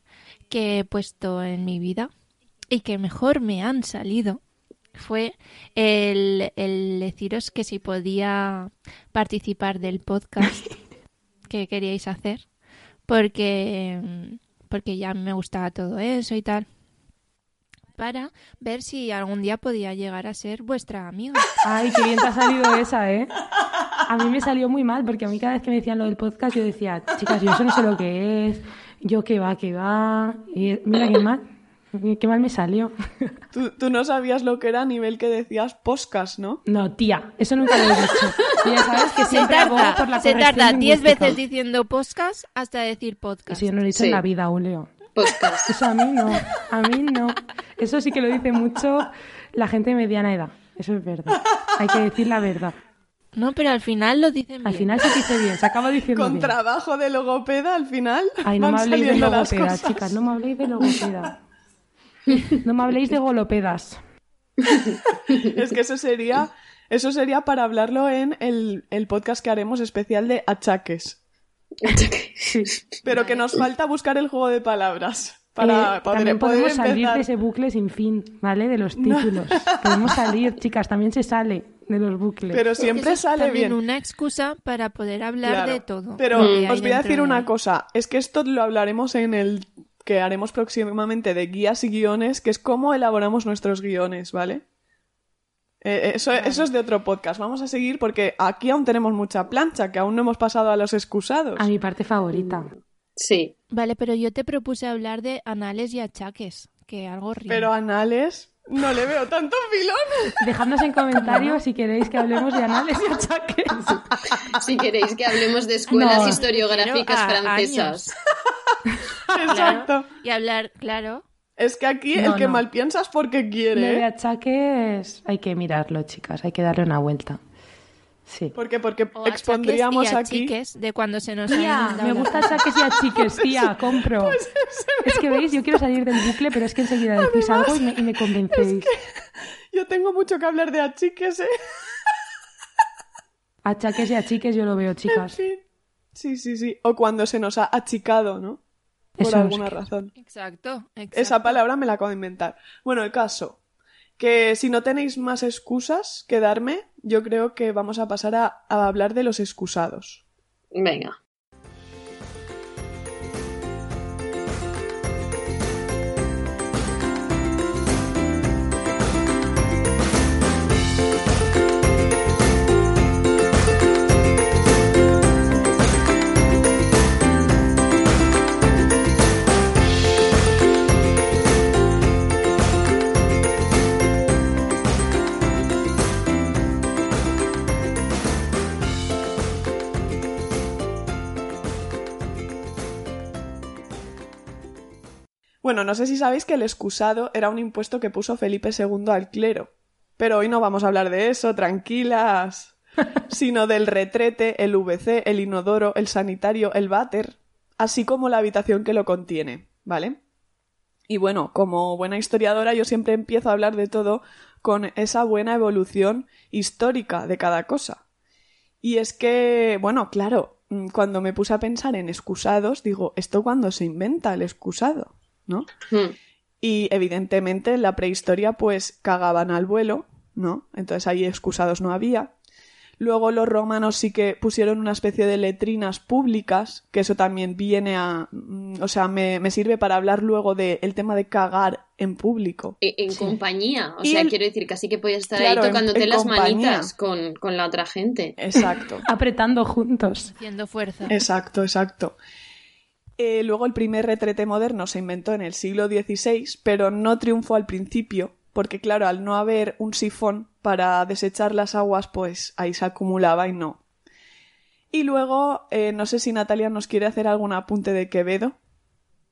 que he puesto en mi vida y que mejor me han salido fue el, el deciros que si podía participar del podcast que queríais hacer, porque, porque ya me gustaba todo eso y tal, para ver si algún día podía llegar a ser vuestra amiga. Ay, qué bien te ha salido esa, ¿eh? A mí me salió muy mal, porque a mí cada vez que me decían lo del podcast, yo decía, chicas, yo eso no sé lo que es, yo qué va, qué va. Y mira qué mal, qué mal me salió. Tú, tú no sabías lo que era a nivel que decías podcast, ¿no? No, tía, eso nunca lo he dicho. Ya sabes que Se siempre por la se tarda 10 lingüística. veces diciendo podcast hasta decir podcast. Eso yo no lo he dicho Sí. en la vida Leo. Podcast. Eso a mí no, a mí no. Eso sí que lo dice mucho la gente de mediana edad. Eso es verdad. Hay que decir la verdad. No, pero al final lo dicen bien. Al final se dice bien, se acaba diciendo Con bien. trabajo de logopeda al final. Ay, no me habléis de logopeda, chicas, no me habléis de logopeda. No me habléis de golopedas. Es que eso sería, eso sería para hablarlo en el, el podcast que haremos especial de achaques. Sí. Pero que nos falta buscar el juego de palabras. Para Eh, poder, también poder podemos salir de ese bucle sin fin, ¿vale? De los títulos. Podemos salir, chicas, también se sale de los bucles. Pero siempre es sale también bien. una excusa para poder hablar Claro. de todo. Pero hay os voy a decir de una cosa. Es que esto lo hablaremos en el que haremos próximamente de guías y guiones, que es cómo elaboramos nuestros guiones, ¿vale? Eh, eso, eso es de otro podcast. Vamos a seguir porque aquí aún tenemos mucha plancha, que aún no hemos pasado a los excusados. A mi parte favorita. Sí. Vale, pero yo te propuse hablar de anales y achaques, que algo rima. Pero Anales no le veo tanto filón. Dejadnos en comentarios si queréis que hablemos de anales y achaques. Si queréis que hablemos de escuelas No. historiográficas francesas. Exacto. Y hablar, claro. Es que aquí No, el que no. mal piensa es porque Lo quiere. de ¿eh? achaques hay que mirarlo, chicas. Hay que darle una vuelta. Sí. ¿Por qué? Porque O expondríamos y aquí. achiques de cuando se nos Tía, me gusta achaques y achiques, tía, compro. Es que veis, yo quiero salir del bucle, pero es que enseguida decís algo y me, y me convencéis. Yo tengo mucho que hablar de achiques, ¿eh? Achaques y achiques yo lo veo, chicas. Sí, sí, sí. sí. O cuando se nos ha achicado, ¿no? Por Eso es alguna que- razón. Exacto, exacto. Esa palabra me la acabo de inventar. Bueno, el caso. Que si no tenéis más excusas que darme, yo creo que vamos a pasar a, a hablar de los excusados. Venga. Bueno, no sé si sabéis que el excusado era un impuesto que puso Felipe II al clero. Pero hoy no vamos a hablar de eso, tranquilas. sino del retrete, el VC, el inodoro, el sanitario, el váter, así como la habitación que lo contiene, ¿vale? Y bueno, como buena historiadora yo siempre empiezo a hablar de todo con esa buena evolución histórica de cada cosa. Y es que, bueno, claro, mm, cuando me puse a pensar en excusados, digo, ¿esto cuando se inventa el excusado? ¿No? Hmm. Y evidentemente en la prehistoria pues cagaban al vuelo, ¿no? Entonces ahí excusados no había. Luego los romanos sí que pusieron una especie de letrinas públicas, que eso también viene a... mm, O sea, me, me sirve para hablar luego del tema de cagar en público. E- En compañía, o Y sea, el- quiero decir, casi que podías estar Claro, ahí en- tocándote en las compañía. manitas con, con la otra gente. Exacto. Apretando juntos. Haciendo fuerza. Exacto, exacto. Eh, luego el primer retrete moderno se inventó en el siglo XVI, pero no triunfó al principio, porque claro, al no haber un sifón para desechar las aguas, pues ahí se acumulaba y no. Y luego, eh, no sé si Natalia nos quiere hacer algún apunte de Quevedo.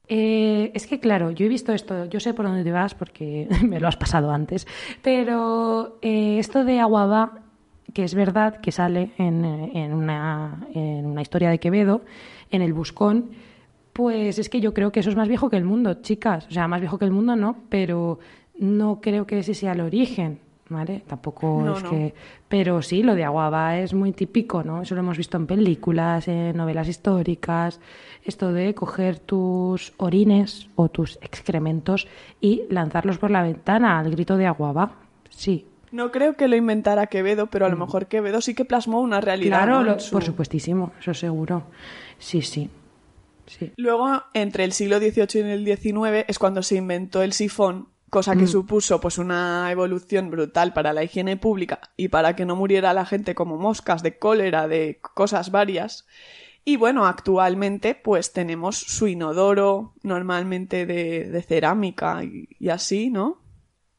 Eh, es que, claro, yo he visto esto, yo sé por dónde te vas porque me lo has pasado antes, pero esto de Aguabá, que es verdad que sale en una historia de Quevedo, en el Buscón, pues es que yo creo que eso es más viejo que el mundo, chicas. O sea, más viejo que el mundo no, pero no creo que ese sea el origen, ¿vale? Tampoco No, es no. que... Pero sí, lo de Aguaba es muy típico, ¿no? Eso lo hemos visto en películas, en novelas históricas, esto de coger tus orines o tus excrementos y lanzarlos por la ventana al grito de Aguaba. Sí, No creo que lo inventara Quevedo, pero a lo mejor Quevedo sí que plasmó una realidad. Mm. claro, ¿no? lo- en su- por supuestísimo, eso seguro. Sí, sí. Sí. Luego, entre el siglo XVIII y el XIX es cuando se inventó el sifón, cosa Mm. que supuso pues una evolución brutal para la higiene pública y para que no muriera la gente como moscas de cólera, de cosas varias. Y bueno, actualmente pues tenemos su inodoro, normalmente de, de cerámica y, y así, ¿no?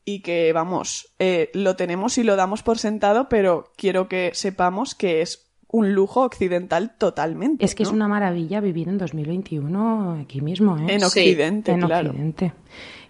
Y que, vamos, eh, lo tenemos y lo damos por sentado, pero quiero que sepamos que es un lujo occidental totalmente. Es que es ¿no? una maravilla vivir en 2021 aquí mismo, ¿eh? En Sí, Occidente, en claro. Occidente.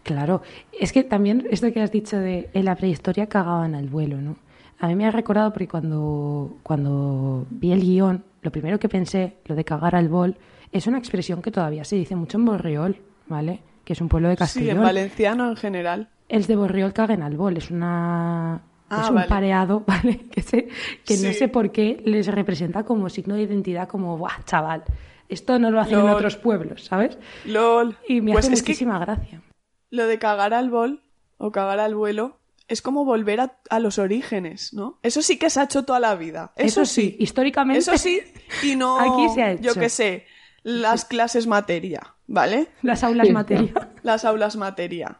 Claro. Es que también esto que has dicho de en la prehistoria cagaban al vuelo, ¿no? A mí me ha recordado porque cuando, cuando vi el guion, lo primero que pensé, lo de cagar al vol, es una expresión que todavía se dice mucho en Borriol, ¿vale? Que es un pueblo de Sí, Castellón. en valenciano en general. El de Borriol caguen al bol, es una Ah, es un vale. pareado, ¿vale? Que, sé, que no sé por qué les representa como signo de identidad, como, ¡buah, chaval! Esto no lo hacen en otros pueblos, ¿sabes? LOL. Y me pues hace es que muchísima gracia. lo de cagar al bol o cagar al vuelo es como volver a, a los orígenes, ¿no? Eso sí que se ha hecho toda la vida. Eso, sí. históricamente. Eso sí. Y no. Aquí se ha Yo hecho. qué sé. Las clases materia, ¿vale? Las aulas materia. Las aulas materia.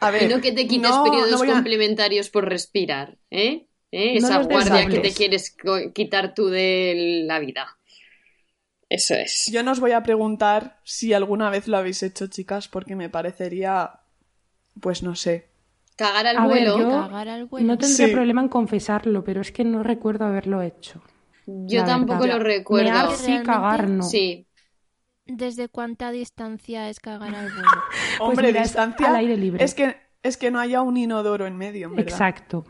A ver. Y no que te quites no- periodos no voy a- complementarios por respirar, ¿eh? ¿Eh? Esa guardia que te quieres quitar tú de la vida. Eso es. Yo no os voy a preguntar si alguna vez lo habéis hecho, chicas, porque me parecería. Pues no sé. Cagar al A ver, vuelo. yo Cagar al vuelo. no tendría Sí. problema en confesarlo, pero es que no recuerdo haberlo hecho. Yo la tampoco verdad. lo recuerdo. Mear sí, cagar no. Sí. ¿Desde cuánta distancia es cagar al vuelo? Hombre, Pues mira, es distancia. al aire libre. Es que, es que no haya un inodoro en medio, en ¿verdad? Exacto.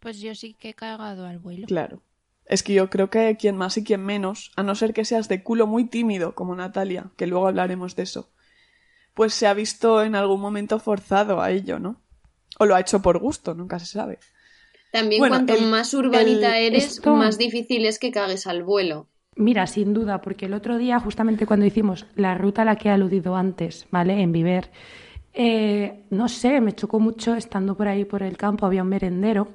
Pues yo sí que he cagado al vuelo. Claro. Es que yo creo que quien más y quien menos, a no ser que seas de culo muy tímido, como Natalia, que luego hablaremos de eso, pues se ha visto en algún momento forzado a ello, ¿no? O lo ha hecho por gusto, nunca se sabe. También Bueno, cuanto el- más urbanita el- eres, esto- más difícil es que cagues al vuelo. Mira, sin duda, porque el otro día, justamente cuando hicimos la ruta a la que he aludido antes, ¿vale? En Viver, eh, no sé, me chocó mucho estando por ahí por el campo, había un merendero.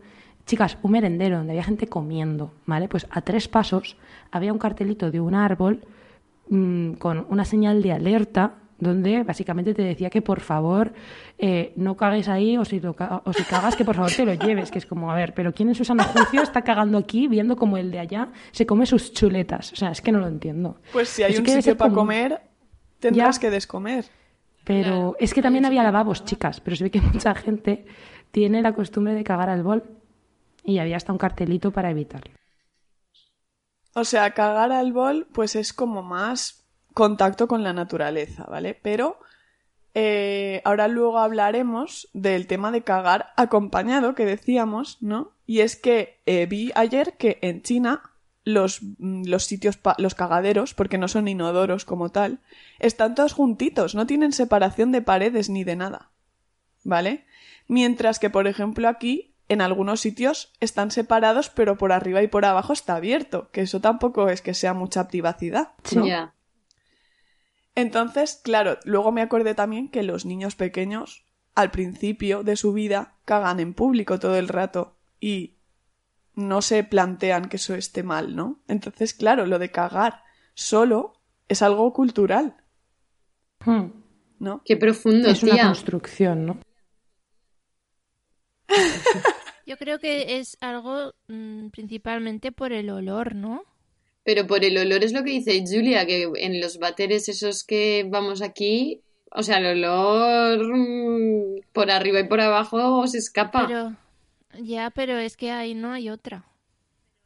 Chicas, un merendero donde había gente comiendo, ¿vale? Pues a tres pasos había un cartelito de un árbol mm, con una señal de alerta donde básicamente te decía que por favor eh, no cagues ahí o si, lo ca- o si cagas que por favor te lo lleves, que es como, a ver, pero ¿quién en su sano juicio está cagando aquí viendo como el de allá se come sus chuletas? O sea, es que no lo entiendo. Pues si hay Es un sitio para como- comer, tendrás Ya. que descomer. Pero es que también había lavabos, chicas, pero se ve que mucha gente tiene la costumbre de cagar al bol y había hasta un cartelito para evitarlo. O sea, cagar al bol, pues es como más contacto con la naturaleza, ¿vale? Pero eh, ahora luego hablaremos del tema de cagar acompañado que decíamos, ¿no? Y es que eh, vi ayer que en China los, mm, los sitios, los cagaderos, porque no son inodoros como tal, están todos juntitos, no tienen separación de paredes ni de nada. ¿Vale? Mientras que, por ejemplo, aquí, en algunos sitios están separados, pero por arriba y por abajo está abierto, que eso tampoco es que sea mucha privacidad. ¿no? Entonces, claro, luego me acordé también que los niños pequeños, al principio de su vida, cagan en público todo el rato y no se plantean que eso esté mal, ¿no? Entonces, claro, lo de cagar solo es algo cultural, Hmm. ¿no? Qué profundo, Es una construcción, ¿no? Yo creo que es algo mm, principalmente por el olor, ¿no? Pero por el olor es lo que dice Julia, que en los váteres esos que vamos aquí, o sea, el olor mm, por arriba y por abajo se escapa. Pero ya, pero es que ahí no hay otra.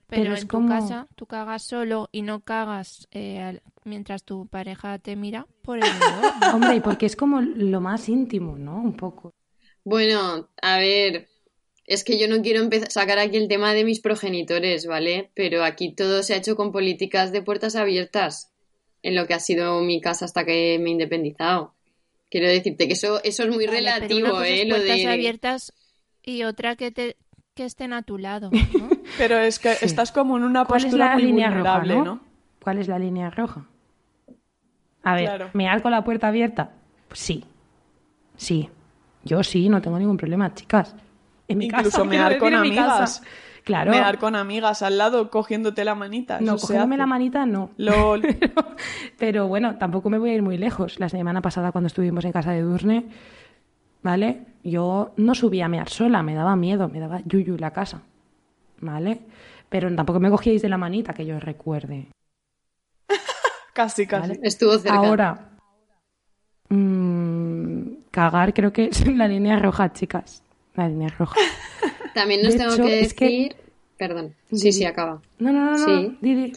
Pero Pero, es en como- tu casa tú cagas solo y no cagas eh, al- mientras tu pareja te mira por el olor. Hombre, y porque es como lo más íntimo, ¿no? Un poco. Bueno, a ver, es que yo no quiero empezar sacar aquí el tema de mis progenitores, ¿vale? Pero aquí todo se ha hecho con políticas de puertas abiertas, en lo que ha sido mi casa hasta que me he independizado. Quiero decirte que eso, eso es muy Vale, pero una relativo, es ¿eh? Lo puertas de... abiertas y otra que te que estén a tu lado, ¿no? Pero es que Sí. estás como en una ¿Cuál es postura la muy línea roja, vulnerable, no? ¿no? ¿Cuál es la línea roja? A ver, Claro. ¿mear con la puerta abierta? Pues sí. Sí. Yo sí, no tengo ningún problema, chicas. En mi Incluso casa, mear con amigas. Claro. Mear con amigas al lado cogiéndote la manita. no, cogiéndome la manita no. Lol. Pero, pero bueno, tampoco me voy a ir muy lejos. La semana pasada cuando estuvimos en casa de Durne, ¿vale? Yo no subía a mear sola, me daba miedo, me daba yuyu la casa, ¿vale? Pero tampoco me cogíais de la manita que yo recuerde. Casi, casi. Vale. Estuvo cerca. Ahora, mm, cagar creo que es la línea roja, chicas. La línea roja. También nos De tengo hecho, que decir... Perdón, sí, sí, acaba. No, no, no. Sí. di, di.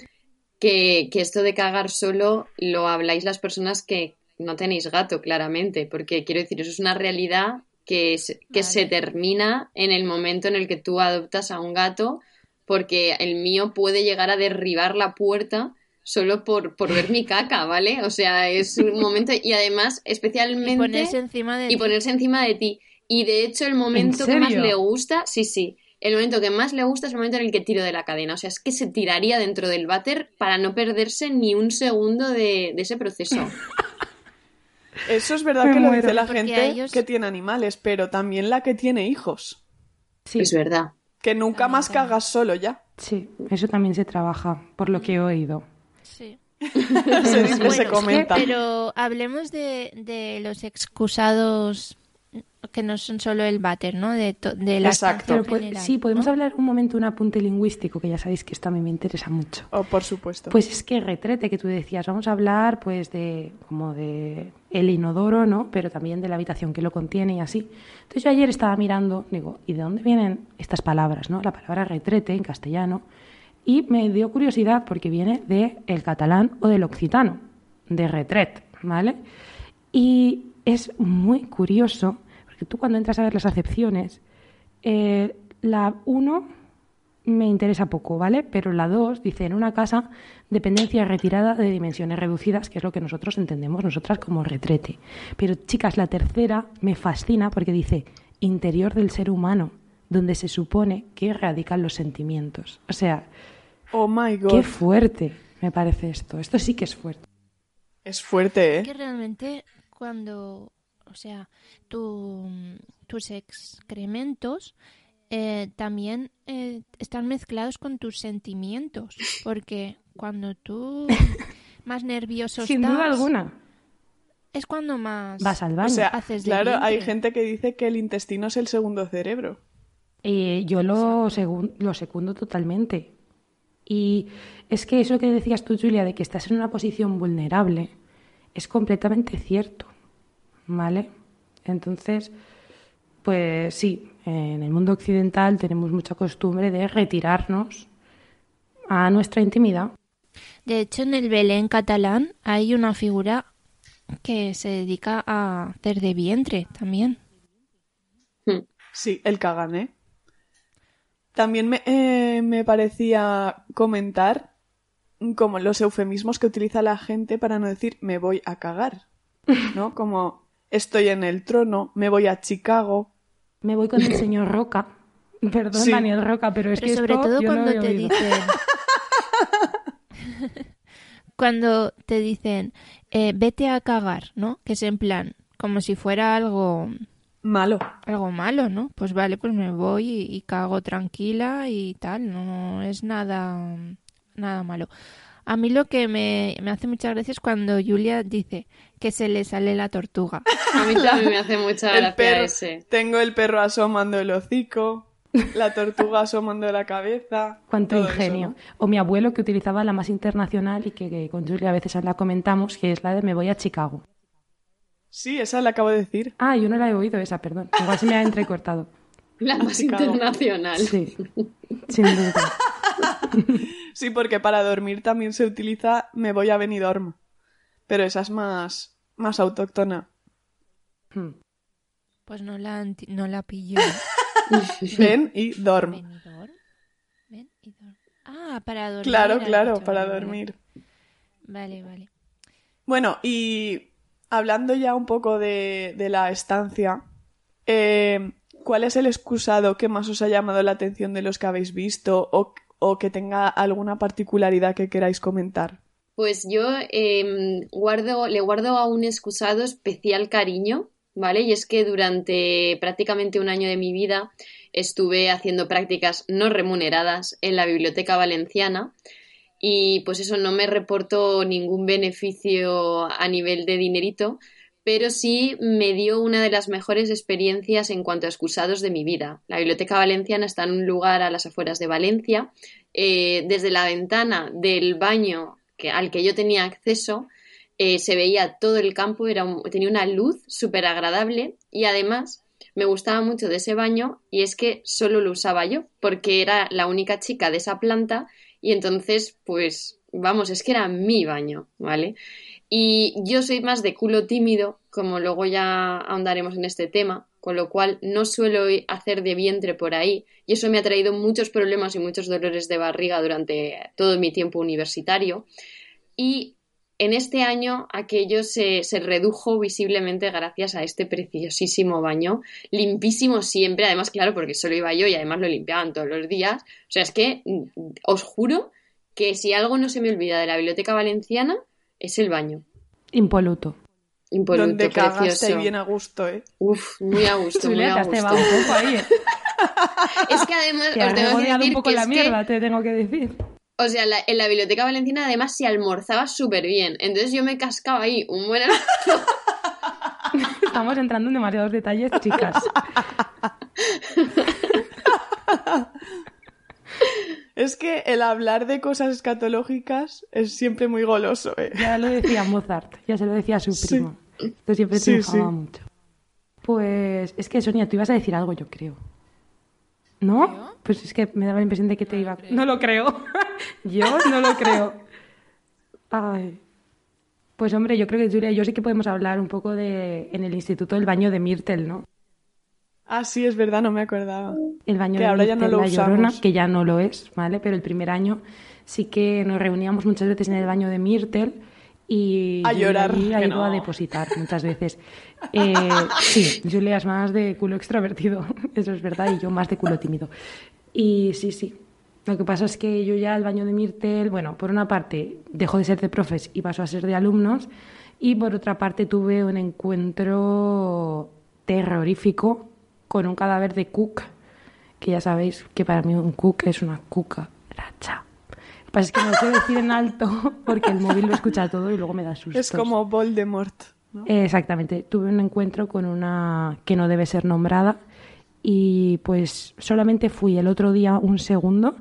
que, que esto de cagar solo lo habláis las personas que no tenéis gato, claramente, porque quiero decir, eso es una realidad que, es- que Vale. se termina en el momento en el que tú adoptas a un gato, porque el mío puede llegar a derribar la puerta solo por, por ver mi caca, ¿vale? O sea, es un momento, y además, especialmente Y ponerse encima de y ti. ponerse encima de ti. Y de hecho, el momento que más le gusta, sí, sí, el momento que más le gusta es el momento en el que tiro de la cadena. O sea, es que se tiraría dentro del váter para no perderse ni un segundo de, de ese proceso. Eso es verdad Me que lo dice la Porque gente ellos- que tiene animales, pero también la que tiene hijos. Sí, Es verdad. Que nunca También, más también. cagas solo ya. sí, eso también se trabaja, por lo que he oído. Sí. Se dice, se Bueno, comenta. Pero hablemos de, de los excusados que no son solo el váter, ¿no? De, to- de la Exacto. estancia Pero, general, sí, podemos ¿no? hablar un momento, un apunte lingüístico, que ya sabéis que esto a mí me interesa mucho. Oh, por supuesto. Pues es que retrete que tú decías, vamos a hablar pues de como de el inodoro, ¿no? Pero también de la habitación que lo contiene y así. Entonces yo ayer estaba mirando, digo, ¿y de dónde vienen estas palabras, no? La palabra retrete en castellano y me dio curiosidad porque viene de el catalán o del occitano, de retret, ¿vale? Y es muy curioso porque tú cuando entras a ver las acepciones, eh, la 1 me interesa poco, ¿vale? Pero la 2 dice en una casa dependencia retirada de dimensiones reducidas, que es lo que nosotros entendemos nosotras como retrete. Pero chicas, la tercera me fascina porque dice interior del ser humano, donde se supone que radican los sentimientos. O sea, Oh my god. qué fuerte me parece esto. Esto sí que es fuerte. Es fuerte, que ¿eh? realmente cuando, o sea, tu- tus excrementos eh, también eh, están mezclados con tus sentimientos, porque cuando tú más nervioso Sin estás, duda alguna. es cuando más Vas al baño. O sea, haces claro, hay gente que dice que el intestino es el segundo cerebro. Eh, yo lo, segun- lo secundo totalmente. Y es que eso que decías tú, Julia, de que estás en una posición vulnerable, es completamente cierto. ¿Vale? Entonces, pues sí, en el mundo occidental tenemos mucha costumbre de retirarnos a nuestra intimidad. De hecho, en el Belén catalán hay una figura que se dedica a hacer de vientre también. Sí, el cagané. También me, eh, me parecía comentar como los eufemismos que utiliza la gente para no decir me voy a cagar, ¿no? Como estoy en el trono, me voy a Chicago. Me voy con el señor Roca. Perdón, Sí. Daniel Roca, pero es Pero que sobre esto todo yo cuando te oído. dicen. cuando te dicen eh, vete a cagar, ¿no? Que es en plan, como si fuera algo Malo. algo malo, ¿no? Pues vale, pues me voy y, y cago tranquila y tal, no es nada, nada malo. A mí lo que me, me hace muchas gracias es cuando Julia dice que se le sale la tortuga. A mí también me hace mucha El gracia perro, ese. tengo el perro asomando el hocico, la tortuga asomando la cabeza. Cuánto eso, ingenio. O mi abuelo que utilizaba la más internacional y que, que con Julia a veces la comentamos, que es la de me voy a Chicago. Sí, esa la acabo de decir. Ah, yo no la he oído esa, perdón. Igual se me ha entrecortado. La más Chicago. internacional. Sí, sin duda. Sí, porque para dormir también se utiliza me voy a Benidorm. Pero esa es más, más autóctona. Hmm. Pues no la, anti- no la pillo. Ven y dorm. ¿Benidorm? Ven y dorm. Ah, para dormir. Claro, claro, para vale. dormir. Vale, vale. Bueno, y hablando ya un poco de, de la estancia, eh, ¿cuál es el excusado que más os ha llamado la atención de los que habéis visto o, o que tenga alguna particularidad que queráis comentar? Pues yo em, guardo, le guardo a un excusado especial cariño, ¿vale? Y es que durante prácticamente un año de mi vida estuve haciendo prácticas no remuneradas en la Biblioteca Valenciana y pues eso no me reportó ningún beneficio a nivel de dinerito, pero sí me dio una de las mejores experiencias en cuanto a excusados de mi vida. La Biblioteca Valenciana está en un lugar a las afueras de Valencia. Eh, desde la ventana del baño que, al que yo tenía acceso, eh, se veía todo el campo, era tenía una luz súper agradable y además me gustaba mucho de ese baño y es que solo lo usaba yo porque era la única chica de esa planta y entonces pues vamos, es que era mi baño, ¿vale? Y yo soy más de culo tímido, como luego ya ahondaremos en este tema, con lo cual no suelo hacer de vientre por ahí y eso me ha traído muchos problemas y muchos dolores de barriga durante todo mi tiempo universitario. Y en este año aquello se, se redujo visiblemente gracias a este preciosísimo baño, limpísimo siempre, además claro, porque solo iba yo y además lo limpiaban todos los días. O sea, es que mm, os juro que si algo no se me olvida de la Biblioteca Valenciana es el baño. Impoluto. Impoluto, Donde cagaste precioso. y bien a gusto, ¿eh? Uf, muy a gusto, muy te a has gusto. cebado un poco ahí. ¿eh? Es que además Te has os tengo que decir un poco que la es que mierda, te tengo que decir. O sea, la- en la biblioteca valenciana además se almorzaba súper bien. Entonces yo me cascaba ahí un buen almuerzo. Estamos entrando en demasiados detalles, chicas. Es que el hablar de cosas escatológicas es siempre muy goloso, ¿eh? Ya lo decía Mozart, ya se lo decía a su Sí. primo. Esto siempre Sí, triunfaba sí. mucho. Pues es que, Sonia, tú ibas a decir algo, yo creo. ¿No? Pues es que me daba la impresión de que te iba... No lo creo. yo no lo creo. Ay. Pues hombre, yo creo que Julia y yo sí que podemos hablar un poco de en el Instituto del Baño de Myrtle, ¿no? Ah, sí, es verdad, no me acordaba. El baño Que de ahora ya no lo La Llorona, usamos. que ya no lo es, ¿vale? Pero el primer año sí que nos reuníamos muchas veces en el baño de Myrtle y A Julia llorar, allí ha ido a no. depositar muchas veces. Eh, sí, Julia es más de culo extrovertido, eso es verdad, y yo más de culo tímido. Y sí, sí. Lo que pasa es que yo ya el baño de Myrtle, bueno, por una parte dejó de ser de profes y pasó a ser de alumnos, y por otra parte tuve un encuentro terrorífico con un cadáver de Cook, que ya sabéis que para mí un Cook es una cuca racha. Lo que pasa es que no lo quiero decir en alto porque el móvil lo escucha todo y luego me da susto. Es como Voldemort, ¿no? Exactamente. Tuve un encuentro con una que no debe ser nombrada y pues solamente fui el otro día un segundo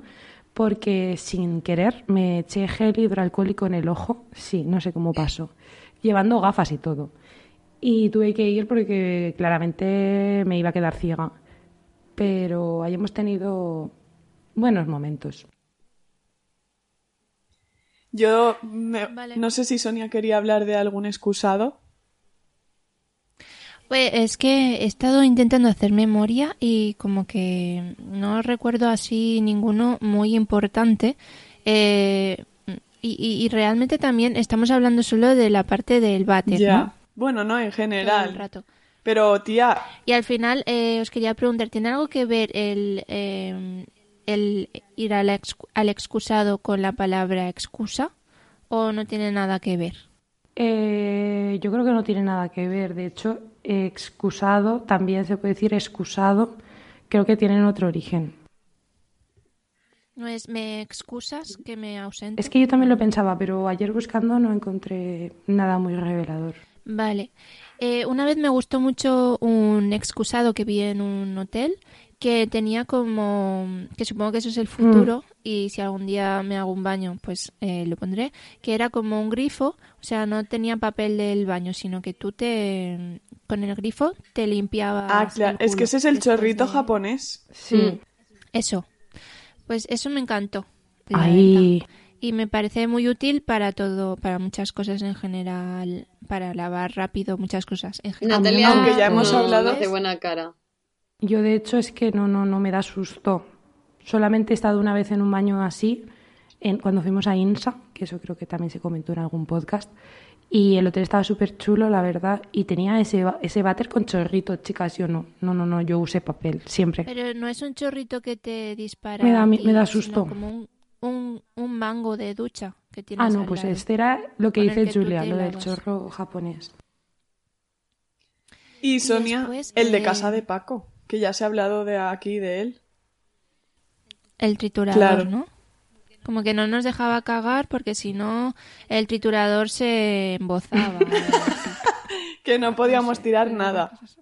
porque sin querer me eché gel hidroalcohólico en el ojo. Sí, no sé cómo pasó. Llevando gafas y todo. Y tuve que ir porque claramente me iba a quedar ciega. Pero ahí hemos tenido buenos momentos. Yo me- Vale. no sé si Sonia quería hablar de algún excusado. Pues es que he estado intentando hacer memoria y como que no recuerdo así ninguno muy importante. Eh, y, y, realmente también estamos hablando solo de la parte del váter, Ya. ¿no? Bueno, no, en Todo el general. rato. Pero, tía, Y al final eh, os quería preguntar, ¿tiene algo que ver el, eh, el ir al, ex- al excusado con la palabra excusa? ¿O no tiene nada que ver? Eh, yo creo que no tiene nada que ver. De hecho, excusado, también se puede decir excusado, creo que tienen otro origen. ¿No es me excusas que me ausento? Es que yo también lo pensaba, pero ayer buscando no encontré nada muy revelador. Vale. Eh, una vez me gustó mucho un excusado que vi en un hotel que tenía como, que supongo que eso es el futuro y si algún día me hago un baño pues eh, lo pondré, que era como un grifo, o sea, no tenía papel del baño, sino que tú te, con el grifo te limpiabas. ah, claro, es que ese es el chorrito de- japonés. Sí. Eso. Pues eso me encantó. Ahí. Y me parece muy útil para todo, para muchas cosas en general, para lavar rápido muchas cosas en general. Natalia Aunque ya hemos no, hablado- hace buena cara. Yo de hecho es que no, no, no me da susto. Solamente he estado una vez en un baño así, en, cuando fuimos a INSA, que eso creo que también se comentó en algún podcast, y el hotel estaba súper chulo, la verdad, y tenía ese, ese váter con chorrito, chicas, yo no. No, no, no, yo usé papel, siempre. Pero no es un chorrito que te dispara. Me da ti, me da susto. como un, un, un mango de ducha que tienes Ah, no, pues lado. este era lo que dice que Julia, lo del chorro japonés. Y Sonia, después, el de eh, casa de Paco, que ya se ha hablado de aquí de él. El triturador, Claro. ¿no? Como que no nos dejaba cagar porque si no el triturador se embozaba. Que no podíamos tirar nada, cosas-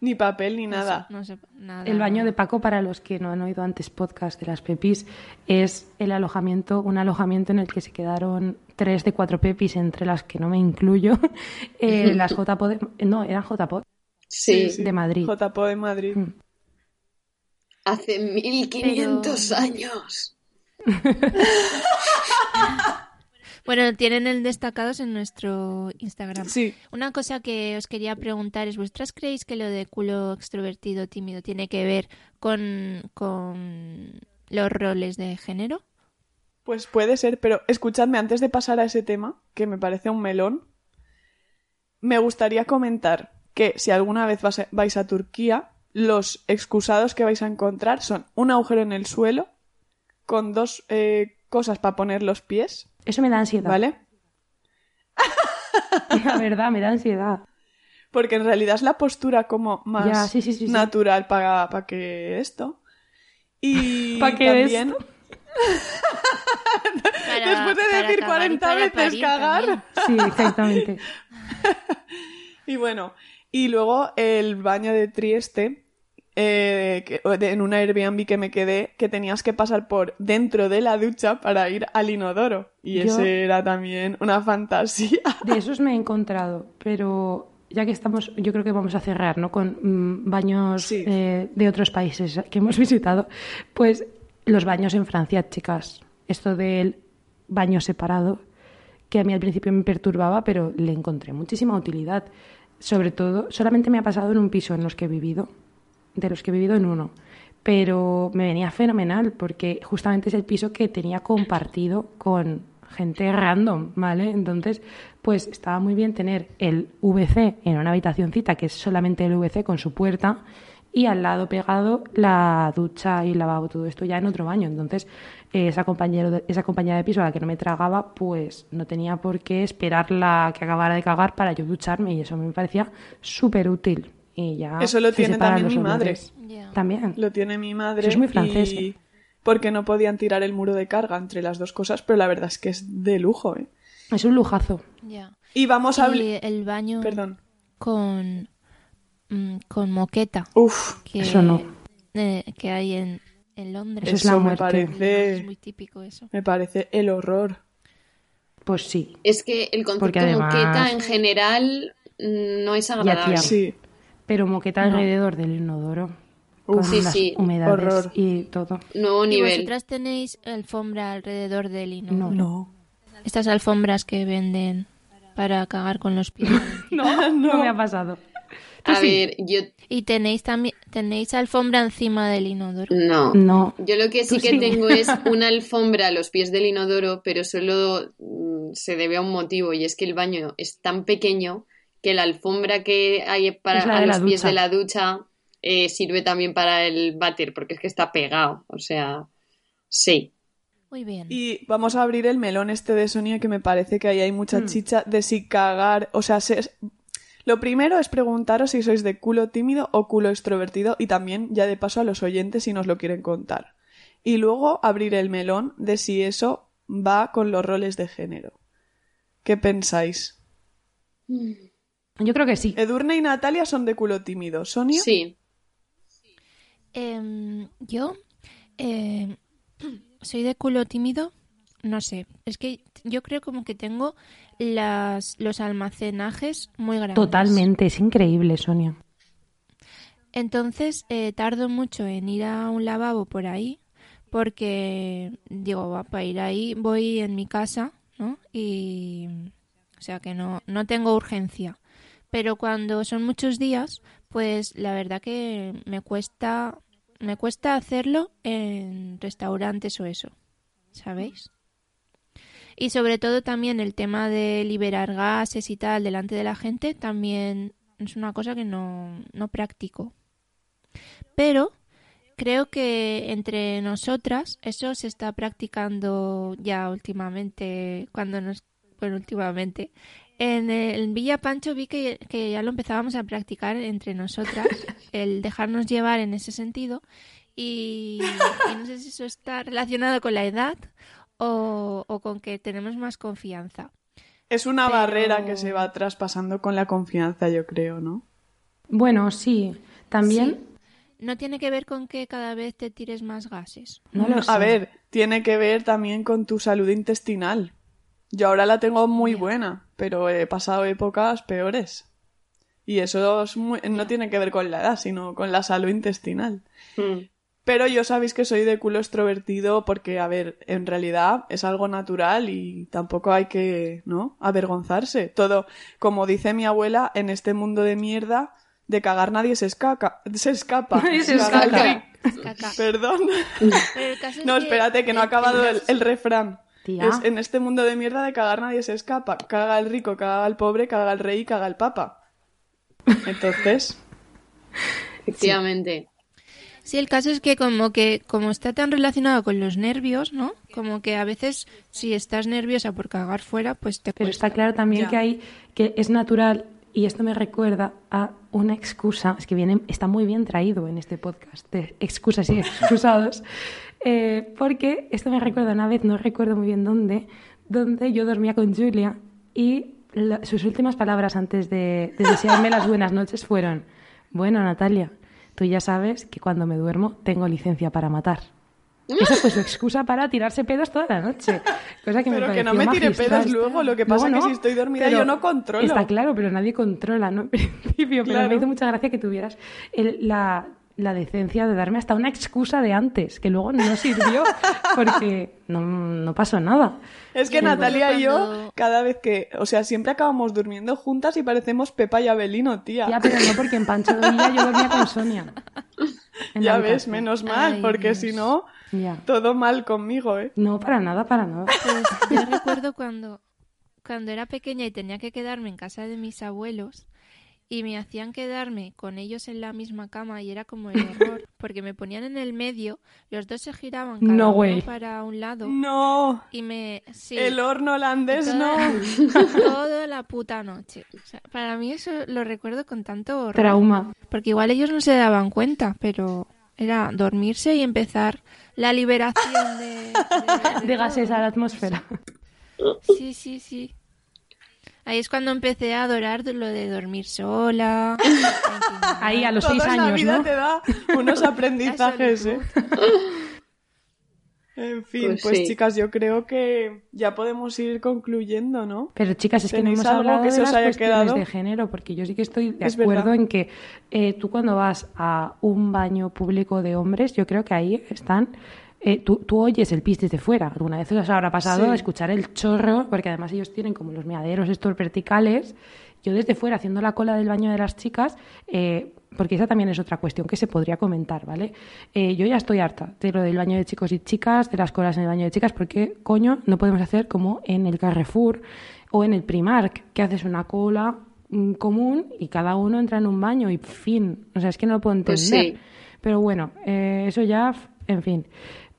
ni papel ni no sé, nada. No sé, nada. El baño de Paco, para los que no han oído antes podcast de las Pepis, es el alojamiento, un alojamiento en el que se quedaron tres de cuatro Pepis, entre las que no me incluyo, eh, las JPO, de- no, eran JPO Sí, de Madrid. JPO de Madrid. Mm. hace 1500 Pero- años. Bueno, tienen el destacados en nuestro Instagram. Sí, Una cosa que os quería preguntar es, ¿vosotras creéis que lo de culo extrovertido, tímido, tiene que ver con, con los roles de género? pues puede ser, pero escuchadme, antes de pasar a ese tema, que me parece un melón, me gustaría comentar que si alguna vez vas a- vais a Turquía, los excusados que vais a encontrar son un agujero en el suelo con dos eh, cosas para poner los pies, Eso me da ansiedad. ¿vale? La verdad, me da ansiedad. Porque en realidad es la postura como más Ya, sí, sí, sí, sí. natural para que esto. Y ¿Pa qué también, Para- después de para decir cagar y 40 para veces parir cagar. también. Sí, exactamente. Y bueno, y luego el baño de Trieste, eh, que- en una Airbnb que me quedé, que tenías que pasar por dentro de la ducha para ir al inodoro. Y Yo- ese era también una fantasía. De esos me he encontrado, pero ya que estamos, yo creo que vamos a cerrar, ¿no? Con mm, baños Sí. eh, de otros países que hemos visitado, pues los baños en Francia, chicas. Esto del baño separado, que a mí al principio me perturbaba, pero le encontré muchísima utilidad. Sobre todo, solamente me ha pasado en un piso en los que he vivido, de los que he vivido en uno. Pero me venía fenomenal porque justamente es el piso que tenía compartido con gente random, ¿vale? Entonces, pues estaba muy bien tener el VC en una habitacioncita que es solamente el VC con su puerta y al lado pegado la ducha y el lavabo, todo esto ya en otro baño. Entonces, esa, compañero de- esa compañera de piso a la que no me tragaba, pues no tenía por qué esperarla que acabara de cagar para yo ducharme y eso me parecía súper útil. Y ya Eso lo se tiene también mi madre. También. Lo tiene mi madre. Eso es muy francés, y- ¿eh? Porque no podían tirar el muro de carga entre las dos cosas, pero la verdad es que es de lujo, ¿eh? Es un lujazo. Ya. Y vamos a hablar... Y el baño Perdón. con, mm, con moqueta Uf, que, Eso no. eh, que hay en, en Londres. Eso es la eso me parece... Es muy típico eso. Me parece el horror. Pues sí. Es que el concepto además- moqueta en general mm, no es agradable. Sí. Pero moqueta alrededor del inodoro. Uf, con Sí, las sí. humedades Horror. y todo. Nuevo ¿Y nivel. vosotras tenéis alfombra alrededor del inodoro? No. No. Estas alfombras que venden para cagar con los pies. No, no me ha pasado. A sí. ver, yo Y tenéis también tenéis alfombra encima del inodoro. no. No. Yo lo que sí Tú que sí. tengo es una alfombra a los pies del inodoro, pero solo mm, se debe a un motivo y es que el baño es tan pequeño que la alfombra que hay para a los la pies ducha. de la ducha eh, sirve también para el váter porque es que está pegado, o sea, sí. Muy bien. Y vamos a abrir el melón este de Sonia que me parece que ahí hay mucha Mm. chicha de si cagar, o sea, se- lo primero es preguntaros si sois de culo tímido o culo extrovertido y también ya de paso a los oyentes si nos lo quieren contar. Y luego abrir el melón de si eso va con los roles de género. ¿Qué pensáis? Yo creo que sí. Edurne y Natalia son de culo tímido. ¿Sonia? Sí. Em, yo em, soy de culo tímido. No sé, es que yo creo como que tengo las, los almacenajes muy grandes. Totalmente, es increíble, Sonia. Entonces eh, tardo mucho en ir a un lavabo por ahí porque digo, va, para ir ahí voy en mi casa, ¿no? Y o sea que no, no tengo urgencia. Pero cuando son muchos días, pues la verdad que me cuesta me cuesta hacerlo en restaurantes o eso, ¿sabéis? Y sobre todo también el tema de liberar gases y tal delante de la gente también es una cosa que no, no practico. Pero creo que entre nosotras eso se está practicando ya últimamente, cuando nos... Bueno, últimamente. En, el- en Villa Pancho vi que, que ya lo empezábamos a practicar entre nosotras, el dejarnos llevar en ese sentido. Y, y no sé si eso está relacionado con la edad o, o con que tenemos más confianza. Es una Pero- barrera que se va traspasando con la confianza, yo creo, ¿no? Bueno, sí. También, Sí. No tiene que ver con que cada vez te tires más gases. no lo sé. A ver, tiene que ver también con tu salud intestinal. Yo ahora la tengo muy buena, pero he pasado épocas peores. Y eso es muy- no tiene que ver con la edad, sino con la salud intestinal. Mm. Pero yo sabéis que soy de culo extrovertido porque, a ver, en realidad es algo natural y tampoco hay que, ¿no? Avergonzarse. Todo, como dice mi abuela, en este mundo de mierda, de cagar nadie se escaca, se escapa. Nadie se. Caca. Perdón. Pero el caso es No, espérate, que no ha acabado el, el refrán. Tía. Es, en este mundo de mierda de cagar nadie se escapa. Caga el rico, caga el pobre, caga el rey y caga el papa. Entonces, Efectivamente. Sí, el caso es que como que como está tan relacionado con los nervios, ¿no? Como que a veces si estás nerviosa por cagar fuera, pues te Pero cuesta. está claro también Ya. que hay que es natural y esto me recuerda a una excusa, es que viene, está muy bien traído en este podcast de excusas y excusados, eh, porque esto me recuerda una vez, no recuerdo muy bien dónde, donde yo dormía con Julia y la- sus últimas palabras antes de, de desearme las buenas noches fueron, bueno Natalia, tú ya sabes que cuando me duermo tengo licencia para matar. Esa fue su excusa para tirarse pedos toda la noche. Cosa que me Pero que no me tire magistral. pedos luego, lo que pasa Luego es que si estoy dormida yo no controlo. Está claro, pero nadie controla, ¿no? En principio, pero Claro. me hizo mucha gracia que tuvieras el- la, la decencia de darme hasta una excusa de antes, que luego no sirvió porque no, no pasó nada. es que Natalia y yo, cada vez que, o sea, siempre acabamos durmiendo juntas y parecemos Pepa y Abelino, tía. Ya, pero no porque en Pancho Villa yo dormía con Sonia. Ya ves, menos mal, Ay, porque Dios. si no, Ya. todo mal conmigo, ¿eh? No, para nada, para nada. Pues yo recuerdo cuando, cuando era pequeña y tenía que quedarme en casa de mis abuelos y me hacían quedarme con ellos en la misma cama y era como el horror, porque me ponían en el medio, los dos se giraban cada No uno way. para un lado No, y me... Sí, el horno holandés toda, no. toda la puta noche. O sea, para mí eso lo recuerdo con tanto horror. Trauma. Porque igual ellos no se daban cuenta, pero era dormirse y empezar la liberación de, de, De gases a la atmósfera. Sí, sí, sí. Ahí es cuando empecé a adorar lo de dormir sola. Ahí a los Toda seis la años, vida ¿no? te da unos aprendizajes, ¿eh? En fin, Pues pues, sí. chicas, yo creo que ya podemos ir concluyendo, ¿no? Pero chicas, es que no ¿Tenéis hemos hablado que de se os las cuestiones quedado? de género, porque yo sí que estoy de Es acuerdo verdad. en que eh, tú cuando vas a un baño público de hombres, yo creo que ahí están... eh, tú, tú oyes el pis desde fuera. Alguna vez os habrá pasado Sí. escuchar el chorro, porque además ellos tienen como los meaderos estos verticales yo desde fuera haciendo la cola del baño de las chicas, eh, porque esa también es otra cuestión que se podría comentar, ¿vale? Eh, yo ya estoy harta de lo del baño de chicos y chicas, de las colas en el baño de chicas, porque, coño, no podemos hacer como en el Carrefour o en el Primark, que haces una cola mm, común y cada uno entra en un baño y fin. O sea, es que no lo puedo entender. Pues sí. Pero bueno, eh, eso ya, en fin.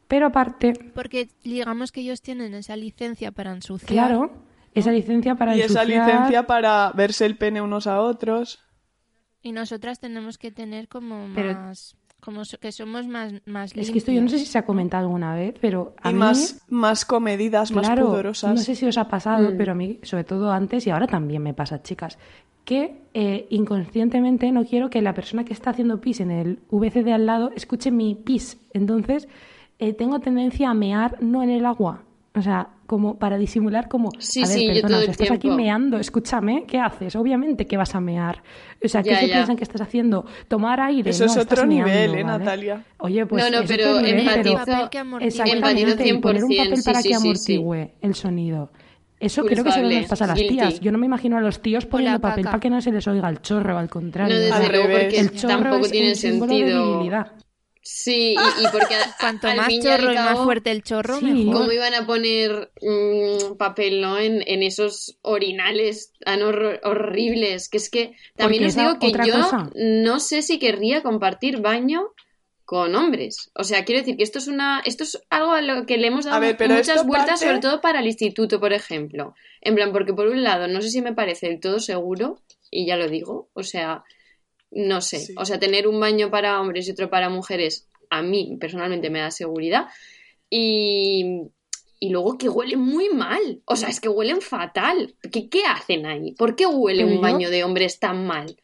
Pero aparte, Porque digamos que ellos tienen esa licencia para ensuciar. claro, esa licencia para Y esa licencia para verse el pene unos a otros. Y nosotras tenemos que tener como Pero- más... Como so- que somos más, más Es que esto yo no sé si se ha comentado alguna vez, pero a y mí... más, más comedidas, más pudorosas. no sé si os ha pasado, Mm. pero a mí, sobre todo antes y ahora también me pasa, chicas, que eh, inconscientemente no quiero que la persona que está haciendo pis en el VC de al lado escuche mi pis. Entonces, eh, tengo tendencia a mear no en el agua. O sea, como para disimular como, Sí, a ver, sí, yo perdona, o sea, estás aquí meando, escúchame, ¿qué haces? Obviamente que vas a mear. O sea, ¿qué Ya, se ya. piensan que estás haciendo? Tomar aire, Eso no, es otro nivel, meando, ¿eh, ¿vale? Natalia? Oye, pues No, no, es pero nivel, empatizo- pero Papel que amortigua. exactamente, y poner un 100%, papel para sí, que sí, sí, amortigüe el sonido. Eso creo que solo Culpable, nos pasa a las tías. Yo no me imagino a los tíos poniendo papel para que no se les oiga el chorro, al contrario. No, desde luego, porque el chorro tampoco es tiene un símbolo de sentido. virilidad. Sí, y, y porque a- Cuanto al más y chorro y más fuerte el chorro, Sí. mejor. ¿Cómo iban a poner mm, papel, no? En, en esos orinales tan hor- horribles. Que es que también Porque os digo que yo cosa. no sé si querría compartir baño con hombres. O sea, quiero decir que esto es una, esto es algo a lo que le hemos dado A ver, pero muchas vueltas, parte- sobre todo para el instituto, por ejemplo. En plan, porque por un lado, no sé si me parece del todo seguro, y ya lo digo, o sea, no sé. Sí. O sea, tener un baño para hombres y otro para mujeres, a mí personalmente me da seguridad. Y, y luego que huelen muy mal. O sea, es que huelen fatal. ¿Qué, qué hacen ahí? ¿Por qué huele Pero un yo- baño de hombres tan mal?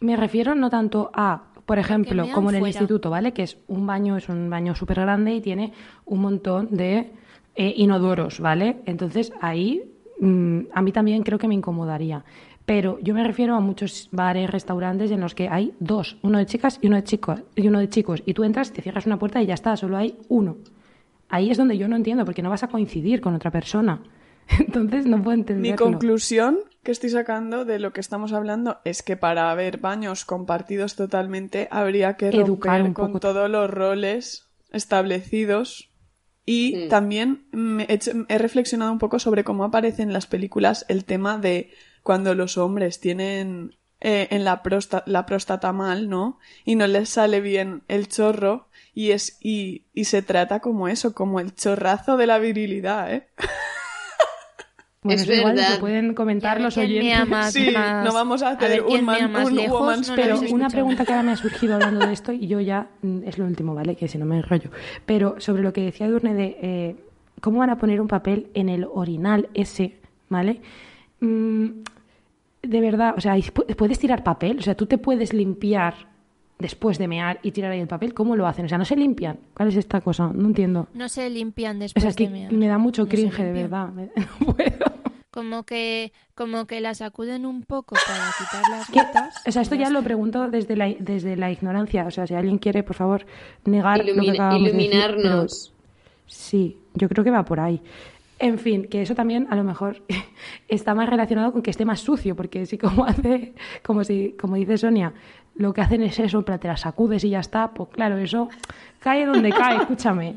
Me refiero no tanto a, por ejemplo, como en el fuera. instituto, ¿vale? Que es un baño, es un baño súper grande y tiene un montón de eh, inodoros, ¿vale? Entonces ahí mm, a mí también creo que me incomodaría. Pero yo me refiero a muchos bares, restaurantes en los que hay dos, uno de chicas y uno de chicos, y uno de chicos, y tú entras, te cierras una puerta y ya está, solo hay uno. Ahí es donde yo no entiendo, porque no vas a coincidir con otra persona. Entonces no puedo Mi entenderlo. conclusión que estoy sacando de lo que estamos hablando es que para haber baños compartidos totalmente habría que Educar romper un con poco. todos los roles establecidos y Mm. también me he, hecho- he reflexionado un poco sobre cómo aparece en las películas el tema de cuando los hombres tienen eh, en la, próstata, la próstata mal, ¿no? Y no les sale bien el chorro y es y, y se trata como eso, como el chorrazo de la virilidad, ¿eh? Bueno, Es eso igual verdad. lo pueden comentar los oyentes. más- Sí, más- no vamos a hacer ver un man- más un lejos, woman's no Pero una escuchado. pregunta que ahora me ha surgido hablando de esto y yo ya mm, es lo último, ¿vale? Que si no me enrollo. Pero sobre lo que decía Durne de eh, cómo van a poner un papel en el orinal ese, ¿vale? Mm, de verdad, o sea, puedes tirar papel, o sea, tú te puedes limpiar después de mear y tirar ahí el papel, ¿cómo lo hacen? O sea, no se limpian. ¿Cuál es esta cosa? No entiendo. No se limpian O después sea, es que de mear. me da mucho No cringe, de verdad. Me- No puedo. Como que, como que la sacuden un poco para quitar las ¿Qué? gotas. O sea, esto ya lo pregunto desde la, desde la ignorancia. O sea, si alguien quiere, por favor, negar lo que Ilumina- acabamos de decir, pero iluminarnos. Sí, yo creo que va por ahí. En fin, que eso también a lo mejor está más relacionado con que esté más sucio, porque si como hace, como si, como dice Sonia, lo que hacen es eso, pero te la sacudes y ya está, pues claro, eso cae donde cae, escúchame.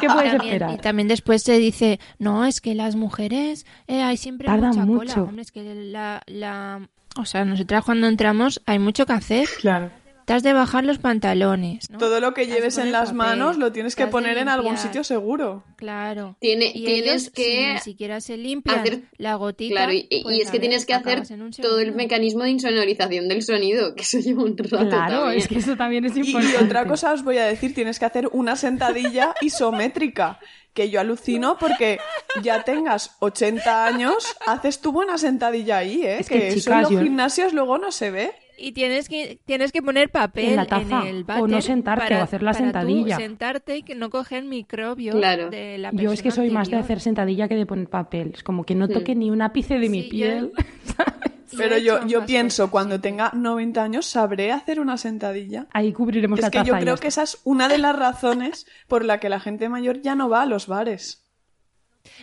¿Qué puedes También- esperar? Y también después se dice, no, es que las mujeres eh, hay siempre Tardan mucha mucho. cola. Hombre, es que la, la... O sea, nosotras cuando entramos hay mucho que hacer. Claro. Te has de bajar los pantalones. ¿no? Todo lo que lleves en las papel, manos lo tienes que poner en algún sitio seguro. Claro. Tiene- Y tienes ellos, que si ni siquiera se limpian hacer- la gotita. Claro, y, y pues, es que ver, tienes que hacer todo el mecanismo de insonorización del sonido, que eso lleva un rato Claro, también. es que eso también es Y, importante. y otra cosa os voy a decir, tienes que hacer una sentadilla isométrica, que yo alucino porque ya tengas 80 años, haces tu buena sentadilla ahí, ¿eh? Es que, que, eso chicas, en los yo- gimnasios luego no se ve. Y tienes que, tienes que poner papel En la taza, el o no sentarte, para- o hacer la para tú sentadilla. sentarte y que no coger microbios Claro. de la Yo es que soy más de hacer sentadilla que de poner papel. Es como que no toque ni un ápice de mi Sí, yo- piel. Yo Pero yo, yo pienso, cosas, cuando tenga 90 años, ¿sabré hacer una sentadilla? Ahí cubriremos Es la que taza. yo y creo ya que esa es una de las razones por la que la gente mayor ya no va a los bares.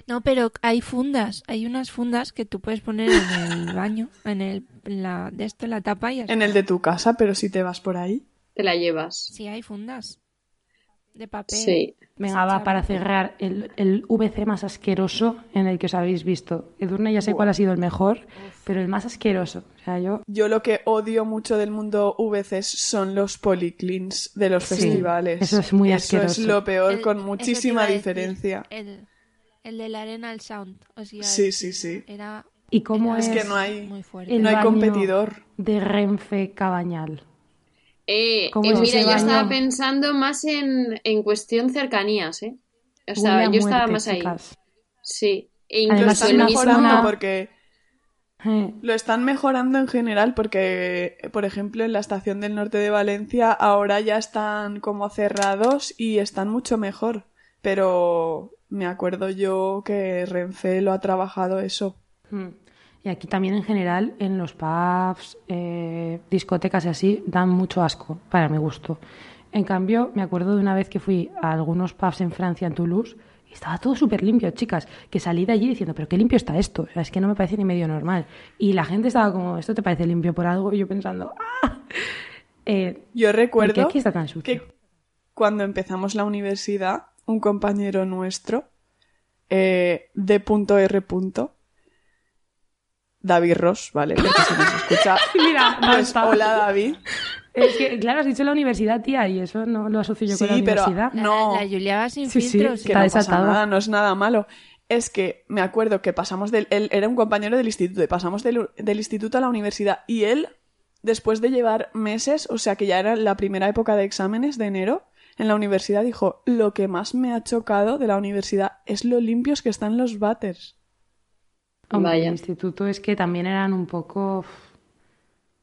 No, pero hay fundas, hay unas fundas que tú puedes poner en el baño, en el en la de esto en la tapa y ya En el de tu casa, pero si te vas por ahí. Te la llevas. Sí, hay fundas de papel. Sí. Venga, va, para cerrar, el, el VC más asqueroso en el que os habéis visto. Edurne ya sé cuál ha sido el mejor, pero el más asqueroso. O sea, yo... Yo lo que odio mucho del mundo VCs son los policlins de los Sí, festivales. eso es muy Eso es asqueroso. lo peor, El- con eso muchísima diferencia. El, el del Arenal Sound. os iba a Sí, sí, sí. Era, ¿Y cómo era es, Es que no hay- muy fuerte. el no hay baño competidor. de Renfe Cabañal? Eh, ¿Cómo eh, es mira, yo estaba pensando más en, en cuestión cercanías, ¿eh? O sea, yo estaba más ahí. chicas. Sí. E Además, Lo incluso están mejorando zona- porque Eh, lo están mejorando en general porque, por ejemplo, en la estación del norte de Valencia ahora ya están como cerrados y están mucho mejor. Pero me acuerdo yo que Renfe lo ha trabajado eso. mm. Y aquí también en general, en los pubs, eh, discotecas y así, dan mucho asco, para mi gusto. En cambio, me acuerdo de una vez que fui a algunos pubs en Francia, en Toulouse, y estaba todo súper limpio, chicas, que salí de allí diciendo, pero qué limpio está esto, o sea, es que no me parece ni medio normal. Y la gente estaba como, ¿esto te parece limpio por algo? Y yo pensando, ¡ah! Eh, Yo ¿Por qué recuerdo aquí está tan sucio? que cuando empezamos la universidad, un compañero nuestro, eh, D.R. David Ross, ¿vale? Porque nos escucha, Mira, no pues está. hola David. Es que, claro, has dicho la universidad, tía, y eso no lo asocio yo con la Sí, pero universidad. La, no. la Julia va sin Sí, filtros. que Está no pasa desatada. nada, no es nada malo. Es que me acuerdo que pasamos del... Él era un compañero del instituto y pasamos del, del instituto a la universidad y él, después de llevar meses, o sea que ya era la primera época de exámenes de enero, en la universidad dijo, lo que más me ha chocado de la universidad es lo limpios que están los váteres. Hombre, Vaya. el instituto es que también eran un poco...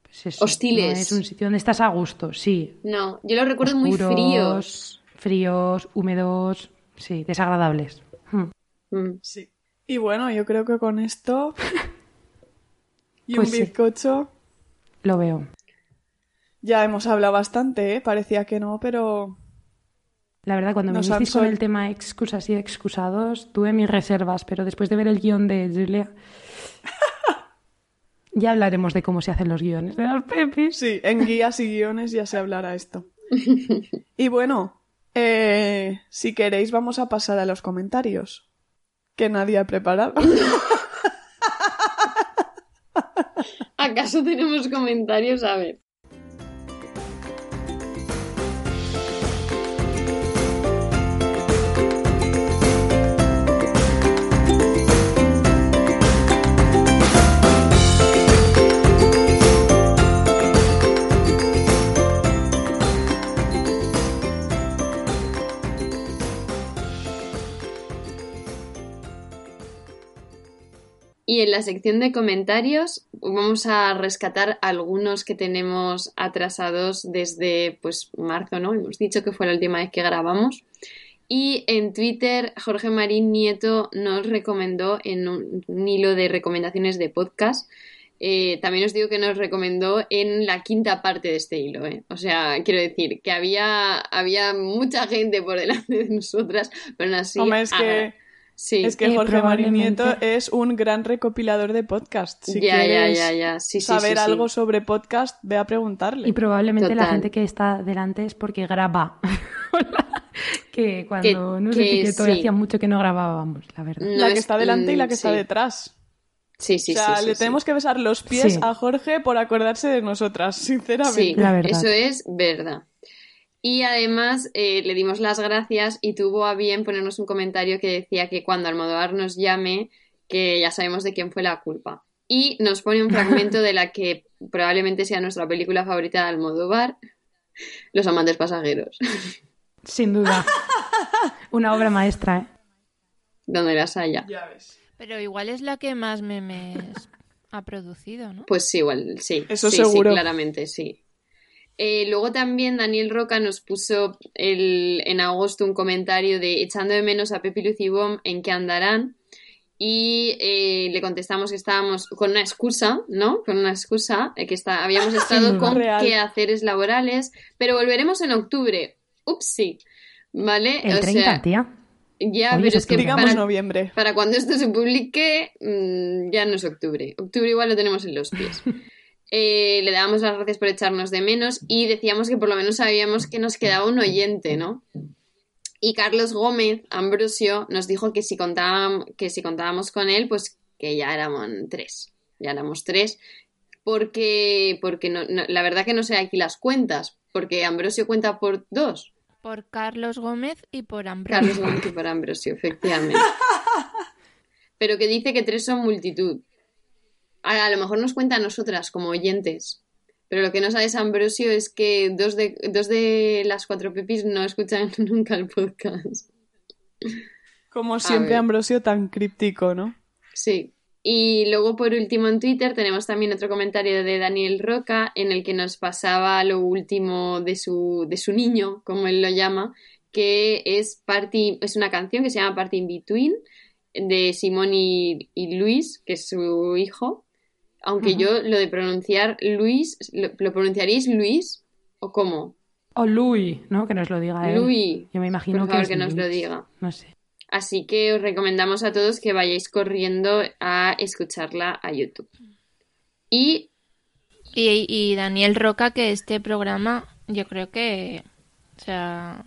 Pues eso, Hostiles. no es un sitio donde estás a gusto, sí. No, yo lo recuerdo muy fríos. Fríos, húmedos, sí, desagradables. Hmm. Mm. Sí. Y bueno, yo creo que con esto... y Pues un sí. bizcocho... Lo veo. Ya hemos hablado bastante, ¿eh? Parecía que no, pero... La verdad, cuando me Nos han con el tema excusas y excusados, tuve mis reservas, pero después de ver el guion de Julia, ya hablaremos de cómo se hacen los guiones de las pepis. Sí, en guías y guiones ya se hablará esto. Y bueno, eh, si queréis vamos a pasar a los comentarios. Que nadie ha preparado. ¿Acaso tenemos comentarios? A ver. Y en la sección de comentarios vamos a rescatar algunos que tenemos atrasados desde pues marzo, ¿no? Hemos dicho que fue la última vez que grabamos. Y en Twitter, Jorge Marín Nieto nos recomendó en un, un hilo de recomendaciones de podcast. Eh, también os digo que nos recomendó en la quinta parte de este hilo, ¿eh? O sea, quiero decir que había, había mucha gente por delante de nosotras, pero aún así. Hombre, es que, Sí. es que Eh, Jorge Marín. Nieto es un gran recopilador de podcasts. Si ya, quieres ya, ya. Sí, sí, saber sí, sí. algo sobre podcast, ve a preguntarle. Y probablemente la gente que está delante es porque graba. que cuando Que- nos que etiquetó sí. hacía mucho que no grabábamos, la verdad. No la que es- está delante y la que está detrás. Sí, sí, o sea, sí, sí, le sí. tenemos que besar los pies Sí. a Jorge por acordarse de nosotras, sinceramente. Sí, La verdad. eso es verdad. Y además eh, le dimos las gracias y tuvo a bien ponernos un comentario que decía que cuando Almodóvar nos llame, que ya sabemos de quién fue la culpa. Y nos pone un fragmento de la que probablemente sea nuestra película favorita de Almodóvar, Los amantes pasajeros, Sin duda. Una obra maestra, ¿eh? donde las haya. Ya ves. Pero igual es la que más memes ha producido, ¿no? Pues sí, igual, sí. Eso sí, seguro. Sí, claramente, sí. Eh, luego también Daniel Roca nos puso el, en agosto un comentario de echando de menos a Pepi Luz y Bom en qué andarán. Y eh, le contestamos que estábamos con una excusa, ¿no? Con una excusa, eh, que está, habíamos estado con Real. quehaceres laborales, pero volveremos en octubre. Upsi. ¿Vale? El O 30, sea, tía. Ya, Hoy pero es es que octubre. Digamos para, noviembre. para cuando esto se publique mm, ya no es octubre. Octubre igual lo tenemos en los pies. Eh, le dábamos las gracias por echarnos de menos y decíamos que por lo menos sabíamos que nos quedaba un oyente, ¿no? Y Carlos Gómez Ambrosio nos dijo que si, contábamos, que si contábamos con él, pues que ya éramos tres. Ya éramos tres. Porque, porque no, no- la verdad que no sé aquí las cuentas. Porque Ambrosio cuenta por dos. Por Carlos Gómez y por Ambrosio. Carlos Gómez y por Ambrosio, efectivamente. Pero que dice que tres son multitud. A, a lo mejor nos cuenta a nosotras como oyentes. Pero lo que no sabes, Ambrosio, es que dos de, dos de las cuatro pepis no escuchan nunca el podcast. Como siempre. Ambrosio tan críptico, ¿no? Sí. Y luego, por último, en Twitter tenemos también otro comentario de Daniel Roca en el que nos pasaba lo último de su, de su niño, como él lo llama, que es, Party, es una canción que se llama Party in Between de Simón y, y Luis, que es su hijo. Aunque yo lo de pronunciar Luis, ¿lo, lo pronunciaréis Luis o cómo? O Louis, ¿no? Que nos lo diga él. Luis. Yo me imagino Por favor, que, que es nos lo Luis. diga. No sé. Así que os recomendamos a todos que vayáis corriendo a escucharla a YouTube. Y Y, y Daniel Roca, que este programa, yo creo que. O sea.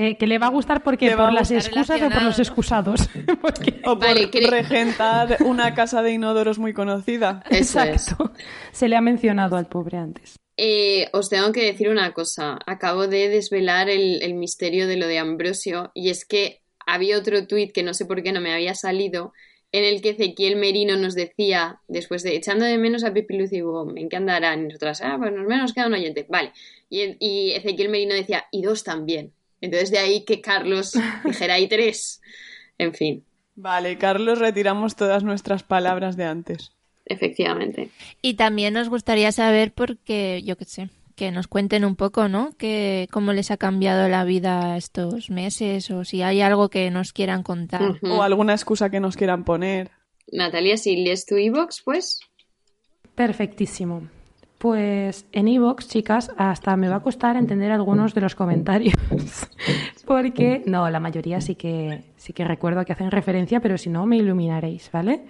Eh, que le va a gustar porque por las excusas o por los excusados. Porque- O por Vale, regentar una casa de inodoros muy conocida. eso es. Exacto. Se le ha mencionado al pobre antes. Eh, os tengo que decir una cosa. Acabo de desvelar el, el misterio de lo de Ambrosio y es que había otro tuit que no sé por qué no me había salido en el que Ezequiel Merino nos decía, después de echando de menos a Pipi Luz y Bob, ¿en qué andarán? Y nosotras, ah, pues nos menos queda un oyente. Vale. Y, y Ezequiel Merino decía, y dos también. Entonces de ahí que Carlos dijera, y tres. En fin, Vale, Carlos, retiramos todas nuestras palabras de antes. efectivamente. Y también nos gustaría saber, porque yo qué sé, que nos cuenten un poco, ¿no? Que cómo les ha cambiado la vida estos meses o si hay algo que nos quieran contar. O alguna excusa que nos quieran poner. Natalia, si lees tu iVoox, pues Perfectísimo. Pues en iVoox, chicas, hasta me va a costar entender algunos de los comentarios. Porque, no, la mayoría sí que, sí que recuerdo que hacen referencia, pero si no, me iluminaréis, ¿vale?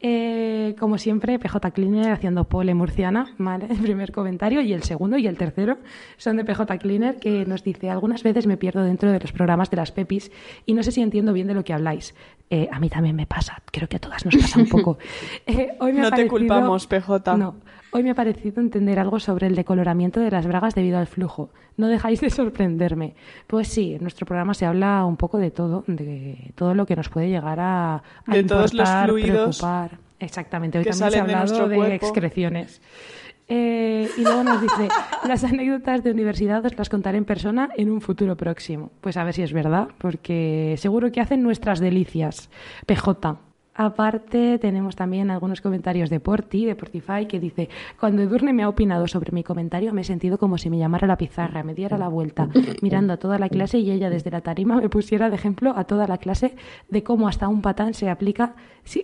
Eh, como siempre, PJ Cleaner haciendo pole murciana, ¿vale? El primer comentario y el segundo y el tercero son de PJ Cleaner que nos dice, algunas veces me pierdo dentro de los programas de las Pepis y no sé si entiendo bien de lo que habláis. Eh, a mí también me pasa, creo que a todas nos pasa un poco. Eh, hoy me ha No te parecido- culpamos, PJ. No, hoy me ha parecido entender algo sobre el decoloramiento de las bragas debido al flujo. No dejáis de sorprenderme. Pues sí, en nuestro programa se habla un poco de todo, de todo lo que nos puede llegar a, a De todos los importar, fluidos preocupar. Exactamente, hoy que también se ha de hablado de, excreciones. Eh, y luego nos dice, las anécdotas de universidad os las contaré en persona en un futuro próximo. Pues a ver si es verdad, porque seguro que hacen nuestras delicias. PJ. Aparte, tenemos también algunos comentarios de Porti, de Portify, que dice: Cuando Edurne me ha opinado sobre mi comentario, me he sentido como si me llamara a la pizarra, me diera la vuelta, mirando a toda la clase y ella desde la tarima me pusiera de ejemplo a toda la clase de cómo hasta un patán se aplica,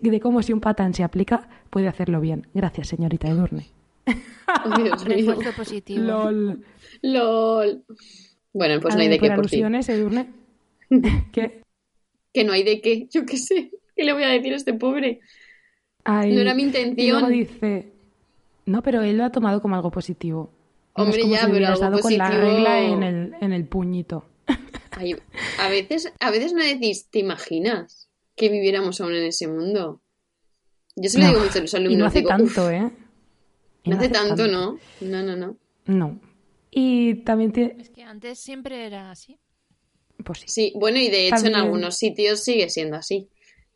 de cómo si un patán se aplica puede hacerlo bien. Gracias, señorita Edurne. Dios mío. Refuerzo positivo. LOL. LOL. Bueno, pues A no hay de qué por alusiones, Edurne. ¿Qué? Que no hay de qué, yo qué sé. ¿Qué le voy a decir a este pobre? Ay, No era mi Y intención. luego dice, no, pero él lo ha tomado como algo positivo. Hombre, ya, si pero algo dado con la regla en el, en el puñito. Ay, a veces, a veces me decís, ¿te imaginas que viviéramos aún en ese mundo? Yo se lo No, digo mucho a los alumnos. Y no hace digo, tanto, "Uf, ¿eh? Y No hace tanto, ¿no? No, no, no. No. Y también tiene... Es que antes siempre era así. Pues sí. Sí, bueno, y de hecho en algunos sitios sigue siendo así.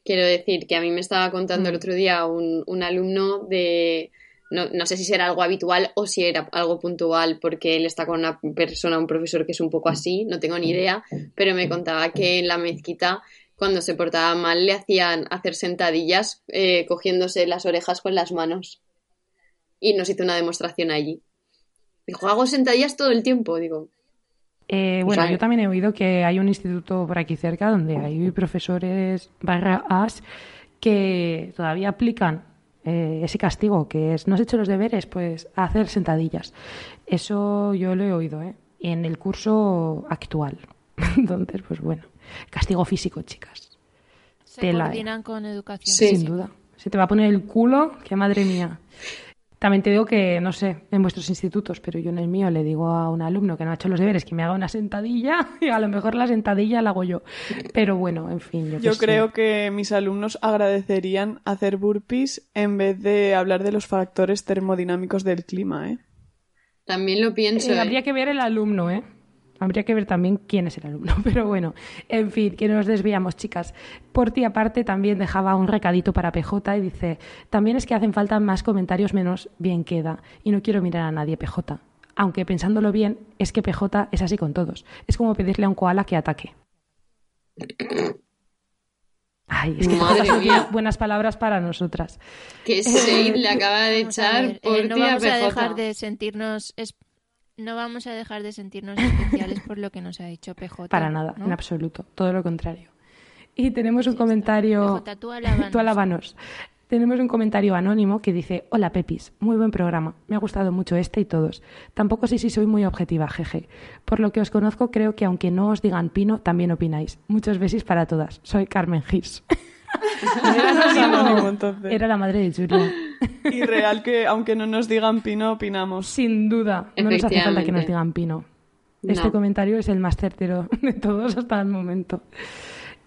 Quiero decir que a mí me estaba contando el Mm. otro día un, un alumno de, no, no sé si será algo habitual o si era algo puntual, porque él está con una persona, un profesor que es un poco así, no tengo ni idea, pero me contaba que en la mezquita, cuando se portaba mal, le hacían hacer sentadillas eh, cogiéndose las orejas con las manos. Y nos hizo una demostración allí. Dijo, hago sentadillas todo el tiempo. Digo, Eh, bueno, yo también he oído que hay un instituto por aquí cerca donde hay profesores barra as que todavía aplican eh, ese castigo, que es no has hecho los deberes, pues a hacer sentadillas. Eso yo lo he oído, ¿eh? En el curso actual. Entonces, pues bueno. Castigo físico, chicas. Se Tela, ¿eh? coordinan con educación. Sí. Sin duda. Se te va a poner el culo, que madre mía. También te digo que, no sé, en vuestros institutos, pero yo en el mío le digo a un alumno que no ha hecho los deberes que me haga una sentadilla y a lo mejor la sentadilla la hago yo. Pero bueno, en fin, yo, creo que mis alumnos agradecerían hacer burpees en vez de hablar de los factores termodinámicos del clima, ¿eh? También lo pienso. Eh, ¿eh? habría que ver el alumno, ¿eh? Habría que ver también quién es el alumno. Pero bueno, en fin, que nos desviamos, chicas. Por ti, aparte, también dejaba un recadito para PJ y dice: También es que hacen falta más comentarios, menos bien queda. Y no quiero mirar a nadie, PJ. Aunque pensándolo bien, es que PJ es así con todos. Es como pedirle a un koala que ataque. Ay, es que Madre mía. buenas palabras para nosotras. Que shade le acaba de echar por eh, no vamos a PJ. dejar de sentirnos no vamos a dejar de sentirnos especiales por lo que nos ha dicho PJ. Para nada, ¿no? en absoluto. Todo lo contrario. Y tenemos un comentario. PJ, tú alábanos. Tenemos un comentario anónimo que dice: Hola Pepis, muy buen programa. Me ha gustado mucho este y todos. Tampoco sé si soy muy objetiva, jeje. Por lo que os conozco, creo que aunque no os digan pino, también opináis. Muchos besis para todas. Soy Carmen Gis. Era la madre de Julia. Y real que, aunque no nos digan pino, opinamos. Sin duda. No nos hace falta que nos digan pino. Este No. comentario es el más certero de todos hasta el momento.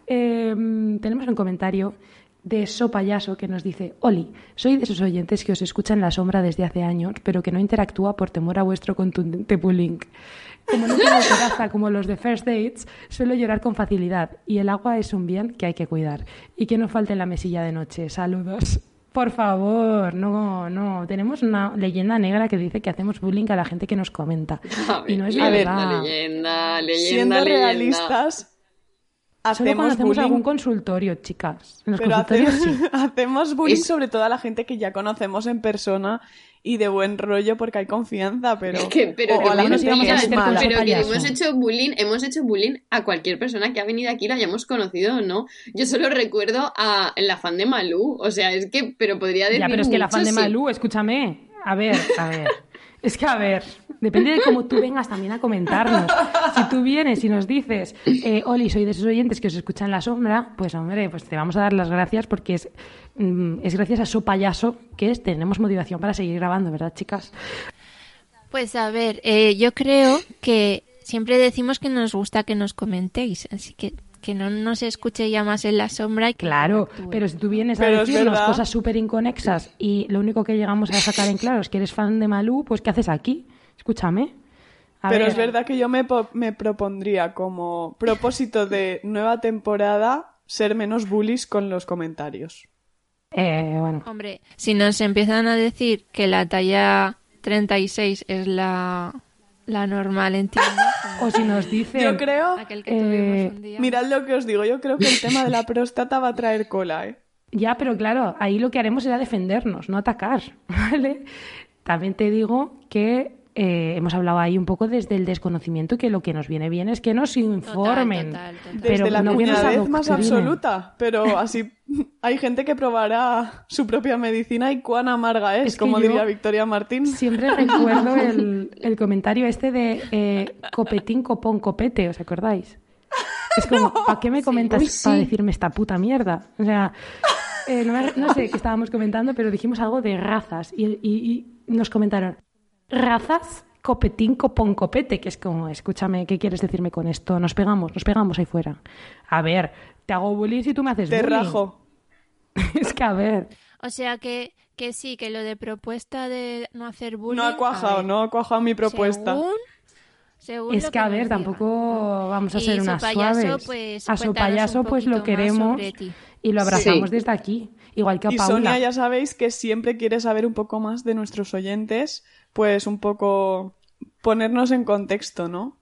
Eh, tenemos un comentario de So Payaso que nos dice: Oli, soy de esos oyentes que os escucha en la sombra desde hace años, pero que no interactúa por temor a vuestro contundente bullying. Como no tengo coraza como los de First Dates, suelo llorar con facilidad y el agua es un bien que hay que cuidar. Y que no falte en la mesilla de noche. Saludos. Por favor, no, no. Tenemos una leyenda negra que dice que hacemos bullying a la gente que nos comenta. A ver, Y no es a ver, verdad. leyenda, leyenda, Siendo leyenda. realistas, Solo hacemos cuando hacemos bullying, algún consultorio, chicas. En los pero consultorios hacemos, sí. hacemos bullying Es- sobre todo a la gente que ya conocemos en persona y de buen rollo porque hay confianza, pero, Es que, pero o que a la no nos gente íbamos que a es meter con mala. su pero que hemos hecho bullying, hemos hecho bullying a cualquier persona que ha venido aquí, la hayamos conocido o no. Yo solo recuerdo a la fan de Malú, o sea, es que, pero podría decir Ya, pero es que la fan de sí. Malú, escúchame. A ver, a ver. Es que, a ver, depende de cómo tú vengas también a comentarnos. Si tú vienes y nos dices, eh, Oli, soy de esos oyentes que os escuchan en la sombra, pues hombre, pues te vamos a dar las gracias porque es, mm, es gracias a su payaso que es- tenemos motivación para seguir grabando, ¿verdad, chicas? Pues a ver, eh, yo creo que siempre decimos que nos gusta que nos comentéis, así que que no nos escuche ya más en la sombra y Claro, pero si tú vienes a Pero es decirnos cosas súper inconexas y lo único que llegamos a sacar en claro es que eres fan de Malú, pues ¿qué haces aquí? Escúchame. A Pero ver, es verdad que yo me, me propondría como propósito de nueva temporada ser menos bullies con los comentarios. eh, bueno, Hombre, si nos empiezan a decir que la talla 36 es la, la normal, entiendo. o si nos dicen... Yo creo, aquel que Eh, tuvimos un día. mirad lo que os digo, yo creo que el tema de la próstata va a traer cola, ¿eh? Ya, pero claro, ahí lo que haremos será defendernos, no atacar, ¿vale? También te digo que eh, hemos hablado ahí un poco desde el desconocimiento que lo que nos viene bien es que nos informen. total, total. Desde Pero la no que más absoluta. Pero así hay gente que probará su propia medicina y cuán amarga es, Es que como diría Victoria Martín. Siempre recuerdo el, el comentario este de eh, copetín, copón, copete, ¿os acordáis? Es como, ¿para qué me comentas Uy, sí. para decirme esta puta mierda? O sea, eh, no, me- no sé qué estábamos comentando, pero dijimos algo de razas y, y- y nos comentaron, razas, copetín, copón, copete, que es como, escúchame, ¿qué quieres decirme con esto? Nos pegamos, nos pegamos ahí fuera. A ver, te hago bullying si tú me haces Te bullying. rajo. Es que, a ver, O sea que, que sí, que lo de propuesta de no hacer bullying. No ha cuajado, no ha cuajado mi propuesta. Según, según Es que, a ver, tampoco vamos a Y ser unas Sopayaso, suaves. pues, a su payaso, un pues lo queremos y lo abrazamos Sí. desde aquí. Igual que a Y Paula. Sonia ya sabéis que siempre quiere saber un poco más de nuestros oyentes, pues un poco ponernos en contexto, ¿no?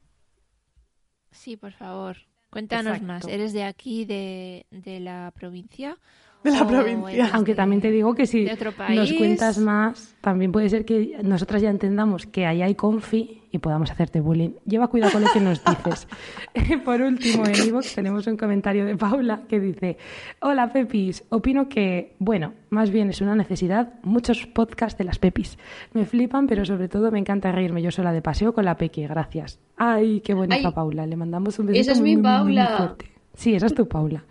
Sí, por favor. Cuéntanos Exacto. más. ¿Eres de aquí, de, de la provincia? De la ¿O provincia. Aunque de- también te digo que si nos cuentas más, también puede ser que nosotras ya entendamos que ahí hay confi y podamos hacerte bullying. Lleva cuidado con lo que nos dices. Por último, en iVoox tenemos un comentario de Paula que dice: Hola Pepis, opino que, bueno, más bien es una necesidad muchos podcasts de las Pepis. Me flipan, pero sobre todo me encanta reírme yo sola de paseo con la Peque. Gracias. Ay, qué bonita Ay, Paula. Le mandamos un besito esa es muy, mi muy, muy, muy Paula. fuerte. Sí, esa es tu Paula.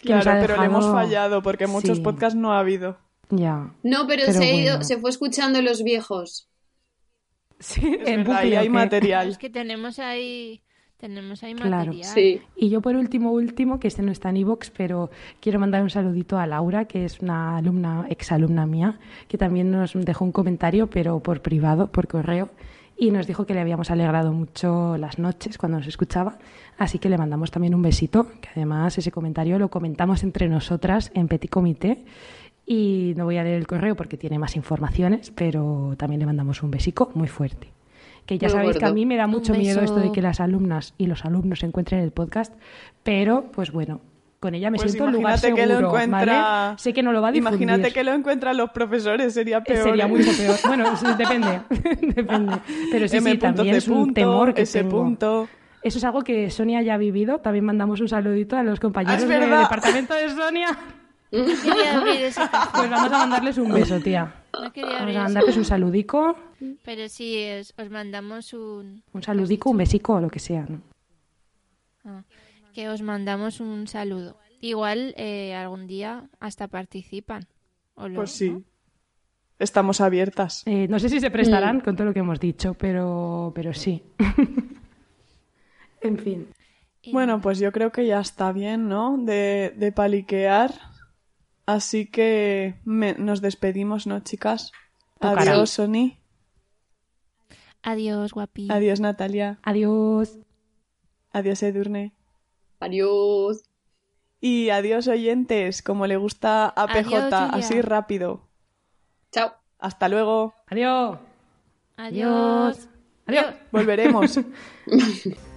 que Claro, pero le hemos fallado porque muchos Sí. podcasts no ha habido. Ya. No, pero, Pero se, ha ido, se fue escuchando los viejos. Sí, Es en verdad, bucle, y hay ¿o qué? material. Es que tenemos ahí, tenemos ahí Claro. material. Sí. Y yo por último, último, que este no está en iVoox, pero quiero mandar un saludito a Laura, que es una alumna, exalumna mía, que también nos dejó un comentario, pero por privado, por correo, y nos dijo que le habíamos alegrado mucho las noches cuando nos escuchaba, así que le mandamos también un besito, que además ese comentario lo comentamos entre nosotras en Petit Comité, y no voy a leer el correo porque tiene más informaciones, pero también le mandamos un besico muy fuerte. Que ya Muy sabéis que a mí me da mucho miedo esto de que las alumnas y los alumnos se encuentren en el podcast, pero pues bueno, con ella me Pues siento en lugar imagínate que lo seguro, encuentra- ¿vale? Sé que no lo va a difundir. Imagínate que lo encuentran los profesores, sería Eh, peor. Sería ¿eh? mucho peor. Bueno, depende, depende. Pero sí, M. sí, también es un temor que ese tengo. punto. Eso es algo que Sonia ya ha vivido. También mandamos un saludito a los compañeros Ah, es del verdad. departamento de Sonia. No quería abrir ese Pues vamos a mandarles un beso, tía. No quería Vamos abrir a ese mandarles un saludico, Pero sí, es- os mandamos un... un saludico, un besico o lo que sea, ¿no? ah, que os mandamos un saludo. Igual eh, algún día hasta participan. o lo- Pues sí. ¿no? Estamos abiertas. Eh, no sé si se prestarán con todo lo que hemos dicho, pero, pero sí. en fin. Bueno, pues yo creo que ya está bien, ¿no? De, de paliquear. Así que me- nos despedimos, ¿no, chicas? Tocará. Adiós, Sony. Adiós, guapi. Adiós, Natalia. Adiós. Adiós, Edurne. Adiós. Y adiós, oyentes, como le gusta a PJ, así rápido. Chao. Hasta luego. Adiós. Adiós. Adiós. Volveremos.